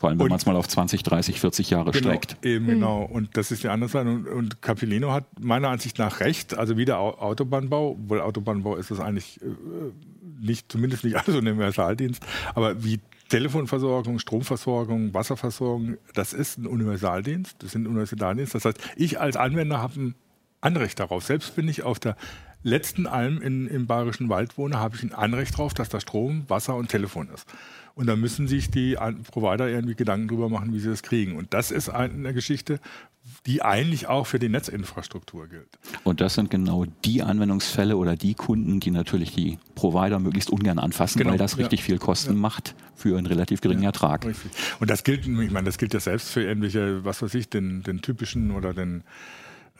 Vor allem, wenn man es mal auf 20, 30, 40 Jahre
Genau,
streckt.
eben genau. Und das ist die andere Seite. Und, und Capilino hat meiner Ansicht nach recht. Also wieder Au- Autobahnbau, obwohl Autobahnbau ist das eigentlich äh, nicht, zumindest nicht als Universaldienst, aber wie Telefonversorgung, Stromversorgung, Wasserversorgung, das ist ein Universaldienst. Das sind Universaldienst. Das heißt, ich als Anwender habe ein Anrecht darauf. Selbst wenn ich auf der letzten Alm in, im Bayerischen Wald wohne, habe ich ein Anrecht darauf, dass da Strom, Wasser und Telefon ist. Und da müssen sich die Provider irgendwie Gedanken drüber machen, wie sie das kriegen. Und das ist eine Geschichte, die eigentlich auch für die Netzinfrastruktur gilt.
Und das sind genau die Anwendungsfälle oder die Kunden, die natürlich die Provider möglichst ungern anfassen,
Genau,
weil das
ja.
richtig viel Kosten macht für einen relativ geringen Ertrag.
Richtig. Und das gilt, ich meine, das gilt ja selbst für irgendwelche, was weiß ich, den, den typischen oder den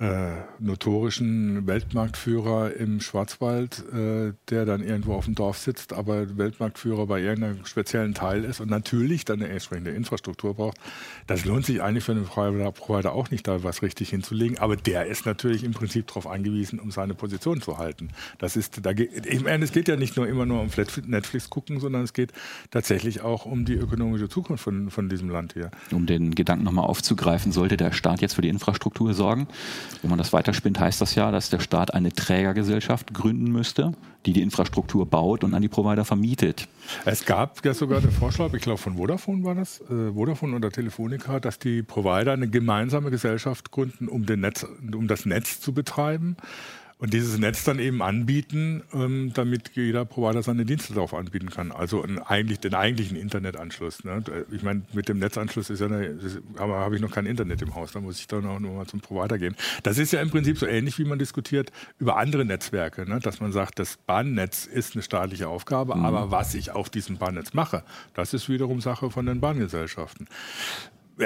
äh, notorischen Weltmarktführer im Schwarzwald, äh, der dann irgendwo auf dem Dorf sitzt, aber Weltmarktführer bei irgendeinem speziellen Teil ist und natürlich dann eine entsprechende Infrastruktur braucht. Das lohnt sich eigentlich für den Provider auch nicht, da was richtig hinzulegen, aber der ist natürlich im Prinzip darauf angewiesen, um seine Position zu halten. Das ist, da geht, meine, es geht ja nicht nur immer nur um Netflix gucken, sondern es geht tatsächlich auch um die ökonomische Zukunft von, von diesem Land hier.
Um den Gedanken nochmal aufzugreifen, sollte der Staat jetzt für die Infrastruktur sorgen? Wenn man das weiterspinnt, heißt das ja, dass der Staat eine Trägergesellschaft gründen müsste, die die Infrastruktur baut und an die Provider vermietet.
Es gab ja sogar den Vorschlag, ich glaube von Vodafone war das, äh, Vodafone oder Telefonica, dass die Provider eine gemeinsame Gesellschaft gründen, um, Netz, um das Netz zu betreiben und dieses Netz dann eben anbieten, ähm, damit jeder Provider seine Dienste darauf anbieten kann. Also ein, eigentlich, den eigentlichen Internetanschluss. Ne? Ich meine, mit dem Netzanschluss ist ja eine, aber habe ich noch kein Internet im Haus, da muss ich dann auch nur mal zum Provider gehen. Das ist ja im Prinzip so ähnlich, wie man diskutiert über andere Netzwerke, ne? dass man sagt, das Bahnnetz ist eine staatliche Aufgabe, mhm. aber was ich auf diesem Bahnnetz mache, das ist wiederum Sache von den Bahngesellschaften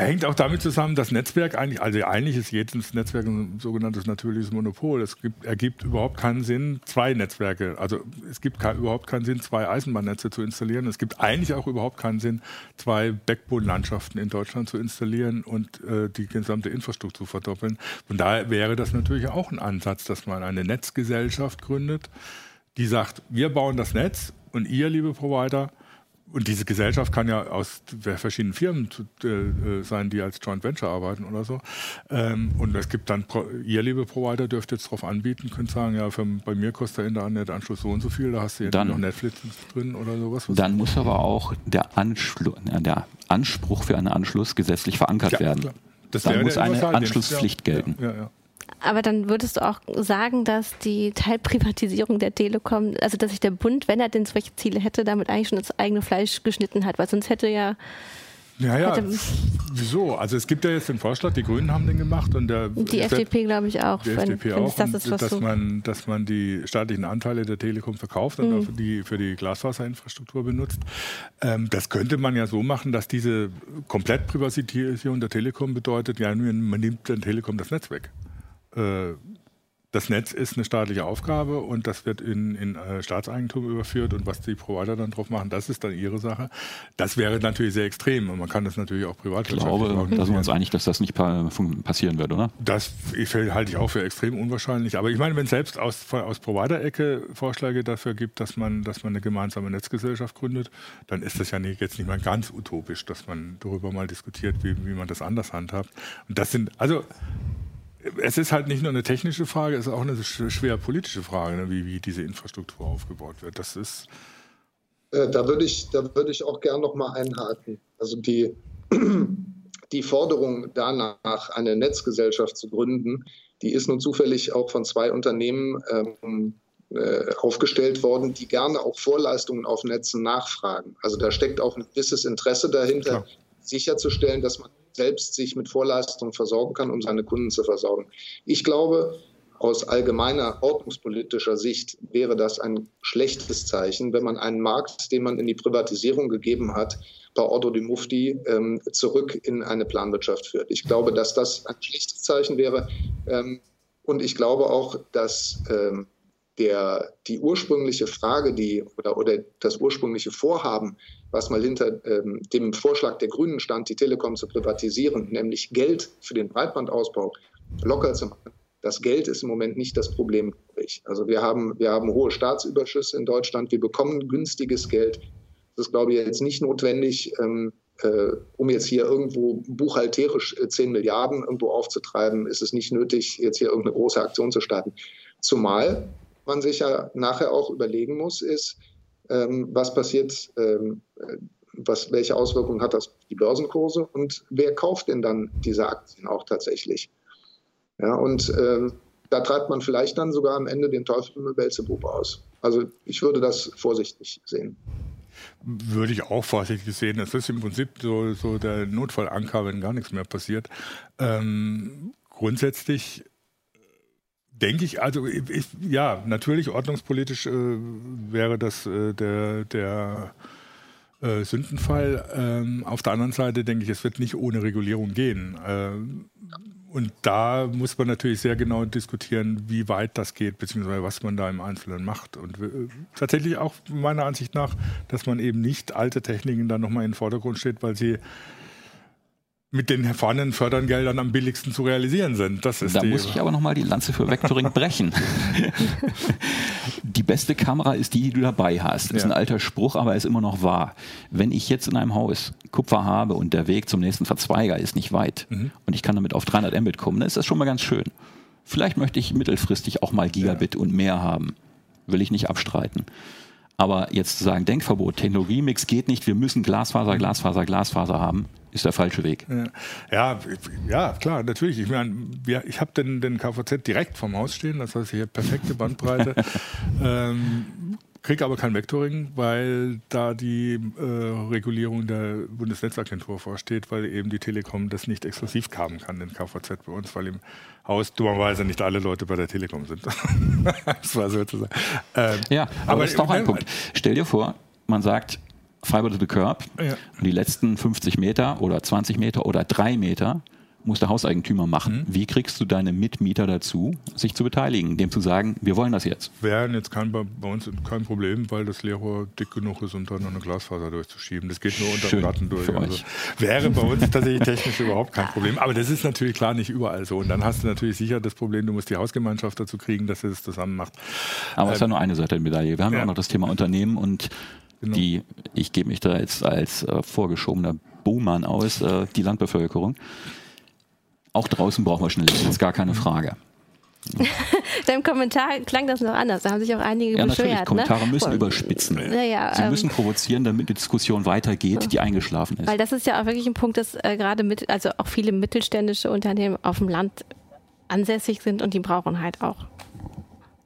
hängt auch damit zusammen, dass Netzwerk eigentlich, also eigentlich ist jedes Netzwerk ein sogenanntes natürliches Monopol. Es gibt, ergibt überhaupt keinen Sinn, zwei Netzwerke, also es gibt kein, überhaupt keinen Sinn, zwei Eisenbahnnetze zu installieren. Es gibt eigentlich auch überhaupt keinen Sinn, zwei Backbone-Landschaften in Deutschland zu installieren und äh, die gesamte Infrastruktur zu verdoppeln. Von daher wäre das natürlich auch ein Ansatz, dass man eine Netzgesellschaft gründet, die sagt, wir bauen das Netz und ihr, liebe Provider, und diese Gesellschaft kann ja aus verschiedenen Firmen äh, äh, sein, die als Joint Venture arbeiten oder so. Ähm, und es gibt dann, ihr liebe Provider dürft jetzt darauf anbieten, könnt sagen, ja, für, bei mir kostet der Internetanschluss so und so viel, da hast du jetzt noch Netflix drin oder sowas.
Dann muss aber auch der, Anschlu der Anspruch für einen Anschluss gesetzlich verankert ja, werden. Dann muss eine Anschlusspflicht gelten. Ja, ja,
aber dann würdest du auch sagen, dass die Teilprivatisierung der Telekom, also dass sich der Bund, wenn er denn solche Ziele hätte, damit eigentlich schon das eigene Fleisch geschnitten hat, weil sonst hätte ja
ja, ja. Wieso? Also es gibt ja jetzt den Vorschlag, die Grünen haben den gemacht und der
die FDP glaube ich auch.
Die wenn, FDP auch, das ist, dass man, dass man die staatlichen Anteile der Telekom verkauft und mhm. die für die Glasfaserinfrastruktur benutzt. Ähm, das könnte man ja so machen, dass diese Komplettprivatisierung der Telekom bedeutet, ja, man nimmt der Telekom das Netz weg. Äh, das Netz ist eine staatliche Aufgabe und das wird in, in äh, Staatseigentum überführt und was die Provider dann drauf machen, das ist dann ihre Sache. Das wäre natürlich sehr extrem und man kann das natürlich auch privat
Ich glaube, da sind wir uns einig, dass das nicht passieren wird, oder?
Das halte ich auch für extrem unwahrscheinlich. Aber ich meine, wenn es selbst aus, aus Provider-Ecke Vorschläge dafür gibt, dass man, dass man eine gemeinsame Netzgesellschaft gründet, dann ist das ja nicht, jetzt nicht mal ganz utopisch, dass man darüber mal diskutiert, wie, wie man das anders handhabt. Und das sind, also es ist halt nicht nur eine technische Frage, es ist auch eine schwer politische Frage, ne, wie, wie diese Infrastruktur aufgebaut wird. Das ist.
Äh, da würde ich, da würde ich auch gern noch mal einhaken. Also die, die Forderung danach, eine Netzgesellschaft zu gründen, die ist nun zufällig auch von zwei Unternehmen ähm, äh, aufgestellt worden, die gerne auch Vorleistungen auf Netzen nachfragen. Also da steckt auch ein gewisses Interesse dahinter, Klar. Sicherzustellen, dass man selbst sich mit Vorleistungen versorgen kann, um seine Kunden zu versorgen. Ich glaube, aus allgemeiner ordnungspolitischer Sicht wäre das ein schlechtes Zeichen, wenn man einen Markt, den man in die Privatisierung gegeben hat, bei Ordo di Mufti ähm, zurück in eine Planwirtschaft führt. Ich glaube, dass das ein schlechtes Zeichen wäre. Ähm, und ich glaube auch, dass ähm, der, die ursprüngliche Frage, die oder, oder das ursprüngliche Vorhaben, was mal hinter ähm, dem Vorschlag der Grünen stand, die Telekom zu privatisieren, nämlich Geld für den Breitbandausbau locker zu machen. Das Geld ist im Moment nicht das Problem. Also wir haben, wir haben hohe Staatsüberschüsse in Deutschland, wir bekommen günstiges Geld. Das ist, glaube ich, jetzt nicht notwendig, ähm, äh, um jetzt hier irgendwo buchhalterisch äh, 10 Milliarden irgendwo aufzutreiben, ist es nicht nötig, jetzt hier irgendeine große Aktion zu starten. Zumal man sich ja nachher auch überlegen muss, ist, ähm, was passiert, ähm, was, welche Auswirkungen hat das auf die Börsenkurse und wer kauft denn dann diese Aktien auch tatsächlich? Ja, und ähm, da treibt man vielleicht dann sogar am Ende den Teufel mit Belzebub aus. Also ich würde das vorsichtig sehen.
Würde ich auch vorsichtig sehen. Das ist im Prinzip so, so der Notfallanker, wenn gar nichts mehr passiert. Ähm, grundsätzlich denke ich, also ich, ja, natürlich ordnungspolitisch äh, wäre das äh, der, der äh, Sündenfall. Ähm, auf der anderen Seite denke ich, es wird nicht ohne Regulierung gehen. Äh, Und da muss man natürlich sehr genau diskutieren, wie weit das geht, beziehungsweise was man da im Einzelnen macht. Und äh, tatsächlich auch meiner Ansicht nach, dass man eben nicht alte Techniken dann nochmal in den Vordergrund steht, weil sie mit den vorhandenen Fördergeldern am billigsten zu realisieren sind. Das ist
da muss ich aber nochmal die Lanze für Vectoring brechen. die beste Kamera ist die, die du dabei hast. Das ist ein alter Spruch, aber er ist immer noch wahr. Wenn ich jetzt in einem Haus Kupfer habe und der Weg zum nächsten Verzweiger ist nicht weit mhm. und ich kann damit auf 300 Mbit kommen, dann ist das schon mal ganz schön. Vielleicht möchte ich mittelfristig auch mal Gigabit ja. und mehr haben. Will ich nicht abstreiten. Aber jetzt zu sagen, Denkverbot, Technologiemix geht nicht, wir müssen Glasfaser, Glasfaser, Glasfaser haben, ist der falsche Weg.
Ja, ja, klar, natürlich. Ich meine, ich habe den, den KVZ direkt vom Haus stehen, das heißt hier perfekte Bandbreite. ähm, kriege aber kein Vectoring, weil da die äh, Regulierung der Bundesnetzagentur vorsteht, weil eben die Telekom das nicht exklusiv haben kann, den KVZ bei uns, weil im Haus dummerweise nicht alle Leute bei der Telekom sind. das
war sozusagen. Ähm, ja, aber, aber das ist doch ein Punkt. Stell dir vor, man sagt, Fiber to the Curb ja. und die letzten 50 Meter oder 20 Meter oder drei Meter muss der Hauseigentümer machen. Mhm. Wie kriegst du deine Mitmieter dazu, sich zu beteiligen, dem zu sagen, wir wollen das jetzt?
Wären jetzt kein, bei uns kein Problem, weil das Leerrohr dick genug ist, um da noch eine Glasfaser durchzuschieben. Das geht nur unter dem Platten durch. Also wäre bei uns tatsächlich technisch überhaupt kein Problem. Aber das ist natürlich klar nicht überall so. Und dann hast du natürlich sicher das Problem, du musst die Hausgemeinschaft dazu kriegen, dass sie das zusammen macht.
Aber es ähm, ist ja nur eine Seite der Medaille. Wir haben ja, ja auch noch das Thema Unternehmen und genau. die, ich gebe mich da jetzt als äh, vorgeschobener Buhmann aus, äh, die Landbevölkerung. Auch draußen brauchen wir Schnelllicht, ist gar keine Frage.
Deinem Kommentar klang das noch anders. Da haben sich auch einige ja, beschwert.
Natürlich. Kommentare ne? müssen Boah. überspitzen. Ja, ja, Sie ähm, müssen provozieren, damit die Diskussion weitergeht, die eingeschlafen ist.
Weil das ist ja auch wirklich ein Punkt, dass äh, gerade mit, also auch viele mittelständische Unternehmen auf dem Land ansässig sind und die brauchen halt auch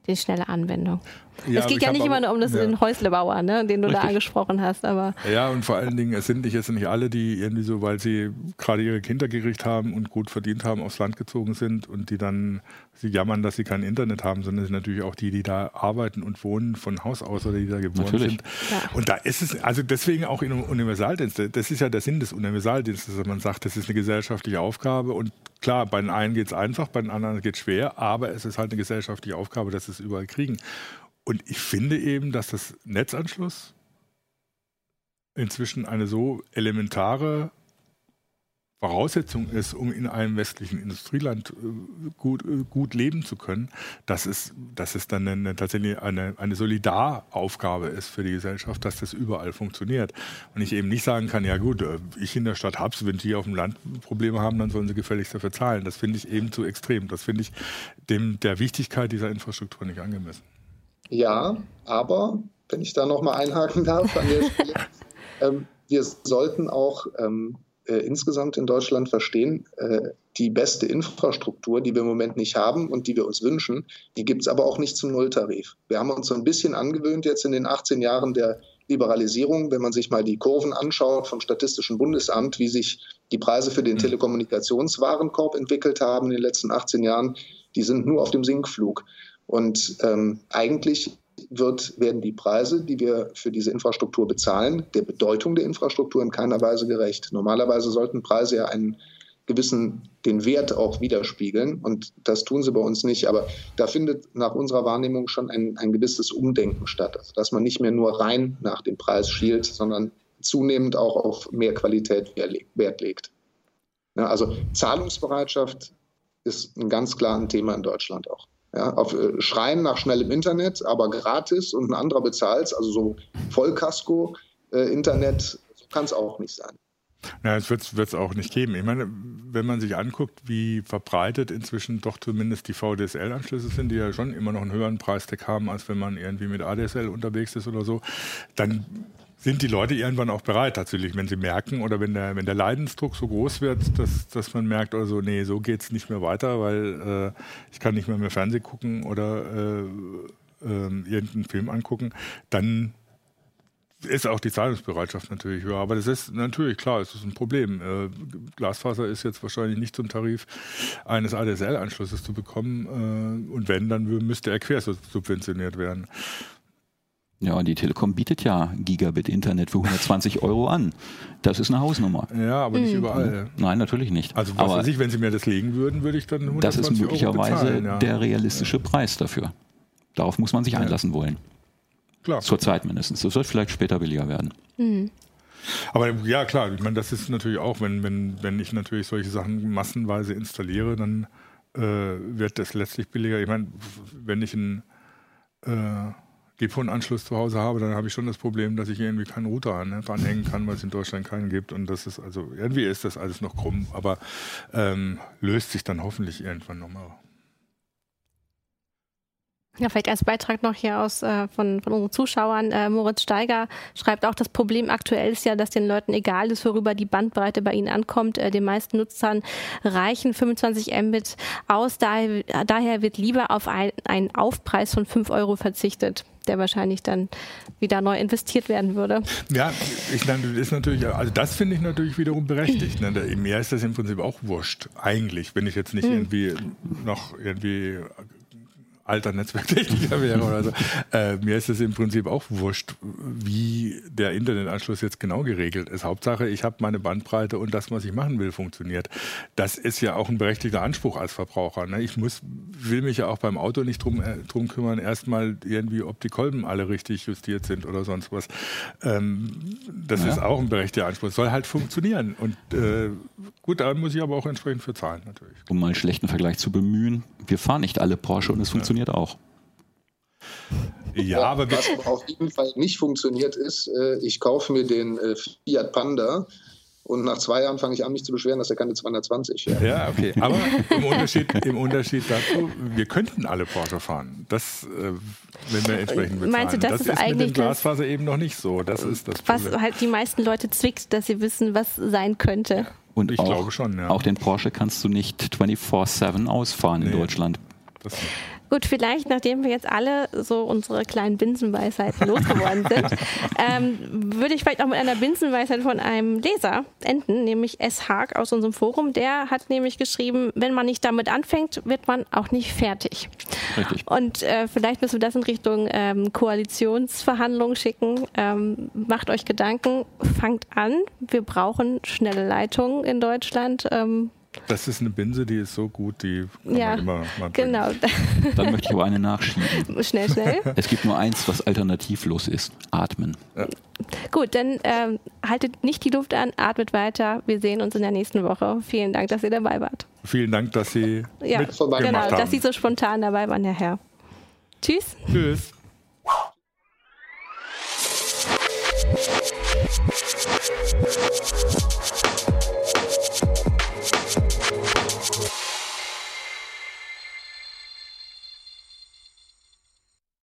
die schnelle Anwendung. Ja, es geht ja nicht immer nur um das, ja. den Häuslebauer, ne, den du Richtig. da angesprochen hast. Aber
ja, und vor allen Dingen, es sind nicht jetzt nicht alle, die irgendwie so, weil sie gerade ihre Kinder gekriegt haben und gut verdient haben, aufs Land gezogen sind und die dann sie jammern, dass sie kein Internet haben, sondern es sind natürlich auch die, die da arbeiten und wohnen von Haus aus oder die da geboren natürlich. sind. Ja. Und da ist es, also deswegen auch in Universaldienst, das ist ja der Sinn des Universaldienstes, dass man sagt, das ist eine gesellschaftliche Aufgabe und klar, bei den einen geht es einfach, bei den anderen geht es schwer, aber es ist halt eine gesellschaftliche Aufgabe, dass sie es überall kriegen. Und ich finde eben, dass das Netzanschluss inzwischen eine so elementare Voraussetzung ist, um in einem westlichen Industrieland äh, gut, äh, gut leben zu können, dass es, dass es dann eine, tatsächlich eine, eine Solidaraufgabe ist für die Gesellschaft, dass das überall funktioniert. Und ich eben nicht sagen kann, ja gut, äh, ich in der Stadt hab's, wenn die auf dem Land Probleme haben, dann sollen sie gefälligst dafür zahlen. Das finde ich eben zu extrem. Das finde ich dem, der Wichtigkeit dieser Infrastruktur nicht angemessen.
Ja, aber wenn ich da nochmal einhaken darf an der Stelle, ähm, wir sollten auch ähm, äh, insgesamt in Deutschland verstehen, äh, die beste Infrastruktur, die wir im Moment nicht haben und die wir uns wünschen, die gibt es aber auch nicht zum Nulltarif. Wir haben uns so ein bisschen angewöhnt jetzt in den 18 Jahren der Liberalisierung, wenn man sich mal die Kurven anschaut vom Statistischen Bundesamt, wie sich die Preise für den mhm. Telekommunikationswarenkorb entwickelt haben in den letzten 18 Jahren, die sind nur auf dem Sinkflug. Und ähm, eigentlich wird, werden die Preise, die wir für diese Infrastruktur bezahlen, der Bedeutung der Infrastruktur in keiner Weise gerecht. Normalerweise sollten Preise ja einen gewissen, den Wert auch widerspiegeln und das tun sie bei uns nicht. Aber da findet nach unserer Wahrnehmung schon ein, ein gewisses Umdenken statt. Also, dass man nicht mehr nur rein nach dem Preis schielt, sondern zunehmend auch auf mehr Qualität Wert legt. Ja, also Zahlungsbereitschaft ist ein ganz klares Thema in Deutschland auch. Ja, auf äh, Schreien nach schnellem Internet, aber gratis und ein anderer bezahlt also so Vollkasko-Internet, äh, kann es auch nicht sein.
Na, es wird es auch nicht geben. Ich meine, wenn man sich anguckt, wie verbreitet inzwischen doch zumindest die VDSL-Anschlüsse sind, die ja schon immer noch einen höheren Preistag haben, als wenn man irgendwie mit ADSL unterwegs ist oder so, dann sind die Leute irgendwann auch bereit, tatsächlich, wenn sie merken oder wenn der, wenn der Leidensdruck so groß wird, dass, dass man merkt, also nee, so geht es nicht mehr weiter, weil äh, ich kann nicht mehr mehr Fernsehen gucken oder äh, äh, irgendeinen Film angucken, dann ist auch die Zahlungsbereitschaft natürlich höher. Aber das ist natürlich klar, es ist ein Problem. Äh, Glasfaser ist jetzt wahrscheinlich nicht zum Tarif eines ADSL-Anschlusses zu bekommen. Äh, und wenn, dann müsste er quer subventioniert werden.
Ja, und die Telekom bietet ja Gigabit-Internet für 120 Euro an. Das ist eine Hausnummer.
Ja, aber nicht überall.
Nein, natürlich nicht.
Also was
aber
weiß ich, wenn Sie mir das legen würden, würde ich dann 120
das ist möglicherweise
Euro bezahlen, ja.
der realistische Preis dafür. Darauf muss man sich einlassen wollen.
Klar.
Zurzeit mindestens. Das wird vielleicht später billiger werden.
Aber ja, klar, ich meine, das ist natürlich auch, wenn, wenn, wenn ich natürlich solche Sachen massenweise installiere, dann äh, wird das letztlich billiger. Ich meine, wenn ich einen äh, GPON-Anschluss zu Hause habe, dann habe ich schon das Problem, dass ich irgendwie keinen Router ne, dranhängen kann, weil es in Deutschland keinen gibt. Und das ist also, irgendwie ist das alles noch krumm, aber ähm, löst sich dann hoffentlich irgendwann nochmal.
Ja, vielleicht als Beitrag noch hier aus äh, von, von unseren Zuschauern. Äh, Moritz Steiger schreibt auch, das Problem aktuell ist ja, dass den Leuten egal ist, worüber die Bandbreite bei ihnen ankommt. Äh, den meisten Nutzern reichen 25 Mbit aus. Daher, daher wird lieber auf ein, einen Aufpreis von 5 Euro verzichtet, der wahrscheinlich dann wieder neu investiert werden würde.
Ja, ich meine, das ist natürlich, also das finde ich natürlich wiederum berechtigt. Ne? Da- Mir ist das im Prinzip auch wurscht, eigentlich, wenn ich jetzt nicht irgendwie noch irgendwie alter Netzwerktechniker wäre oder so. Äh, mir ist es im Prinzip auch wurscht, wie der Internetanschluss jetzt genau geregelt ist. Hauptsache, ich habe meine Bandbreite und das, was ich machen will, funktioniert. Das ist ja auch ein berechtigter Anspruch als Verbraucher. Ne? Ich muss, will mich ja auch beim Auto nicht drum, äh, drum kümmern, erstmal irgendwie, ob die Kolben alle richtig justiert sind oder sonst was. Ähm, das
Ja.
ist auch ein berechtigter Anspruch. Soll halt funktionieren. Und äh, gut, da muss ich aber auch entsprechend für zahlen, natürlich.
Um mal einen schlechten Vergleich zu bemühen, wir fahren nicht alle Porsche und es funktioniert auch.
Ja, aber
Was auf jeden Fall nicht funktioniert ist, äh, ich kaufe mir den äh, Fiat Panda und nach zwei Jahren fange ich an, mich zu beschweren, dass er keine 220 fährt.
Ja, okay. Aber im Unterschied, im Unterschied dazu, wir könnten alle Porsche fahren. Das, äh, wenn wir entsprechend bezahlen.
Meinst du, das ist
mit
eigentlich
dem Glasfaser eben noch nicht so. Das ist das
Was
Problem.
halt die meisten Leute zwickt, dass sie wissen, was sein könnte.
Und
Ich
auch,
glaube schon, ja.
auch den Porsche kannst du nicht 24-7 ausfahren in
Nee.
Deutschland.
Das,
Gut, vielleicht, nachdem wir jetzt alle so unsere kleinen Binsenweisheiten losgeworden sind, ähm, würde ich vielleicht auch mit einer Binsenweisheit von einem Leser enden, nämlich S. Haag aus unserem Forum. Der hat nämlich geschrieben, wenn man nicht damit anfängt, wird man auch nicht fertig.
Richtig.
Und äh, vielleicht müssen wir das in Richtung ähm, Koalitionsverhandlungen schicken. Ähm, macht euch Gedanken, fangt an. Wir brauchen schnelle Leitungen in Deutschland. Ähm,
das ist eine Binse, die ist so gut, die kann
ja,
man immer mal
genau.
Dann möchte ich aber eine nachschieben.
schnell, schnell.
Es gibt nur eins, was alternativlos ist. Atmen.
Gut, dann ähm, haltet nicht die Luft an, atmet weiter. Wir sehen uns in der nächsten Woche. Vielen Dank, dass ihr dabei wart.
Vielen Dank, dass Sie
Ja,
vorbei
genau,
mitgemacht haben.
dass Sie so spontan dabei waren, Herr Herr. Tschüss.
Tschüss.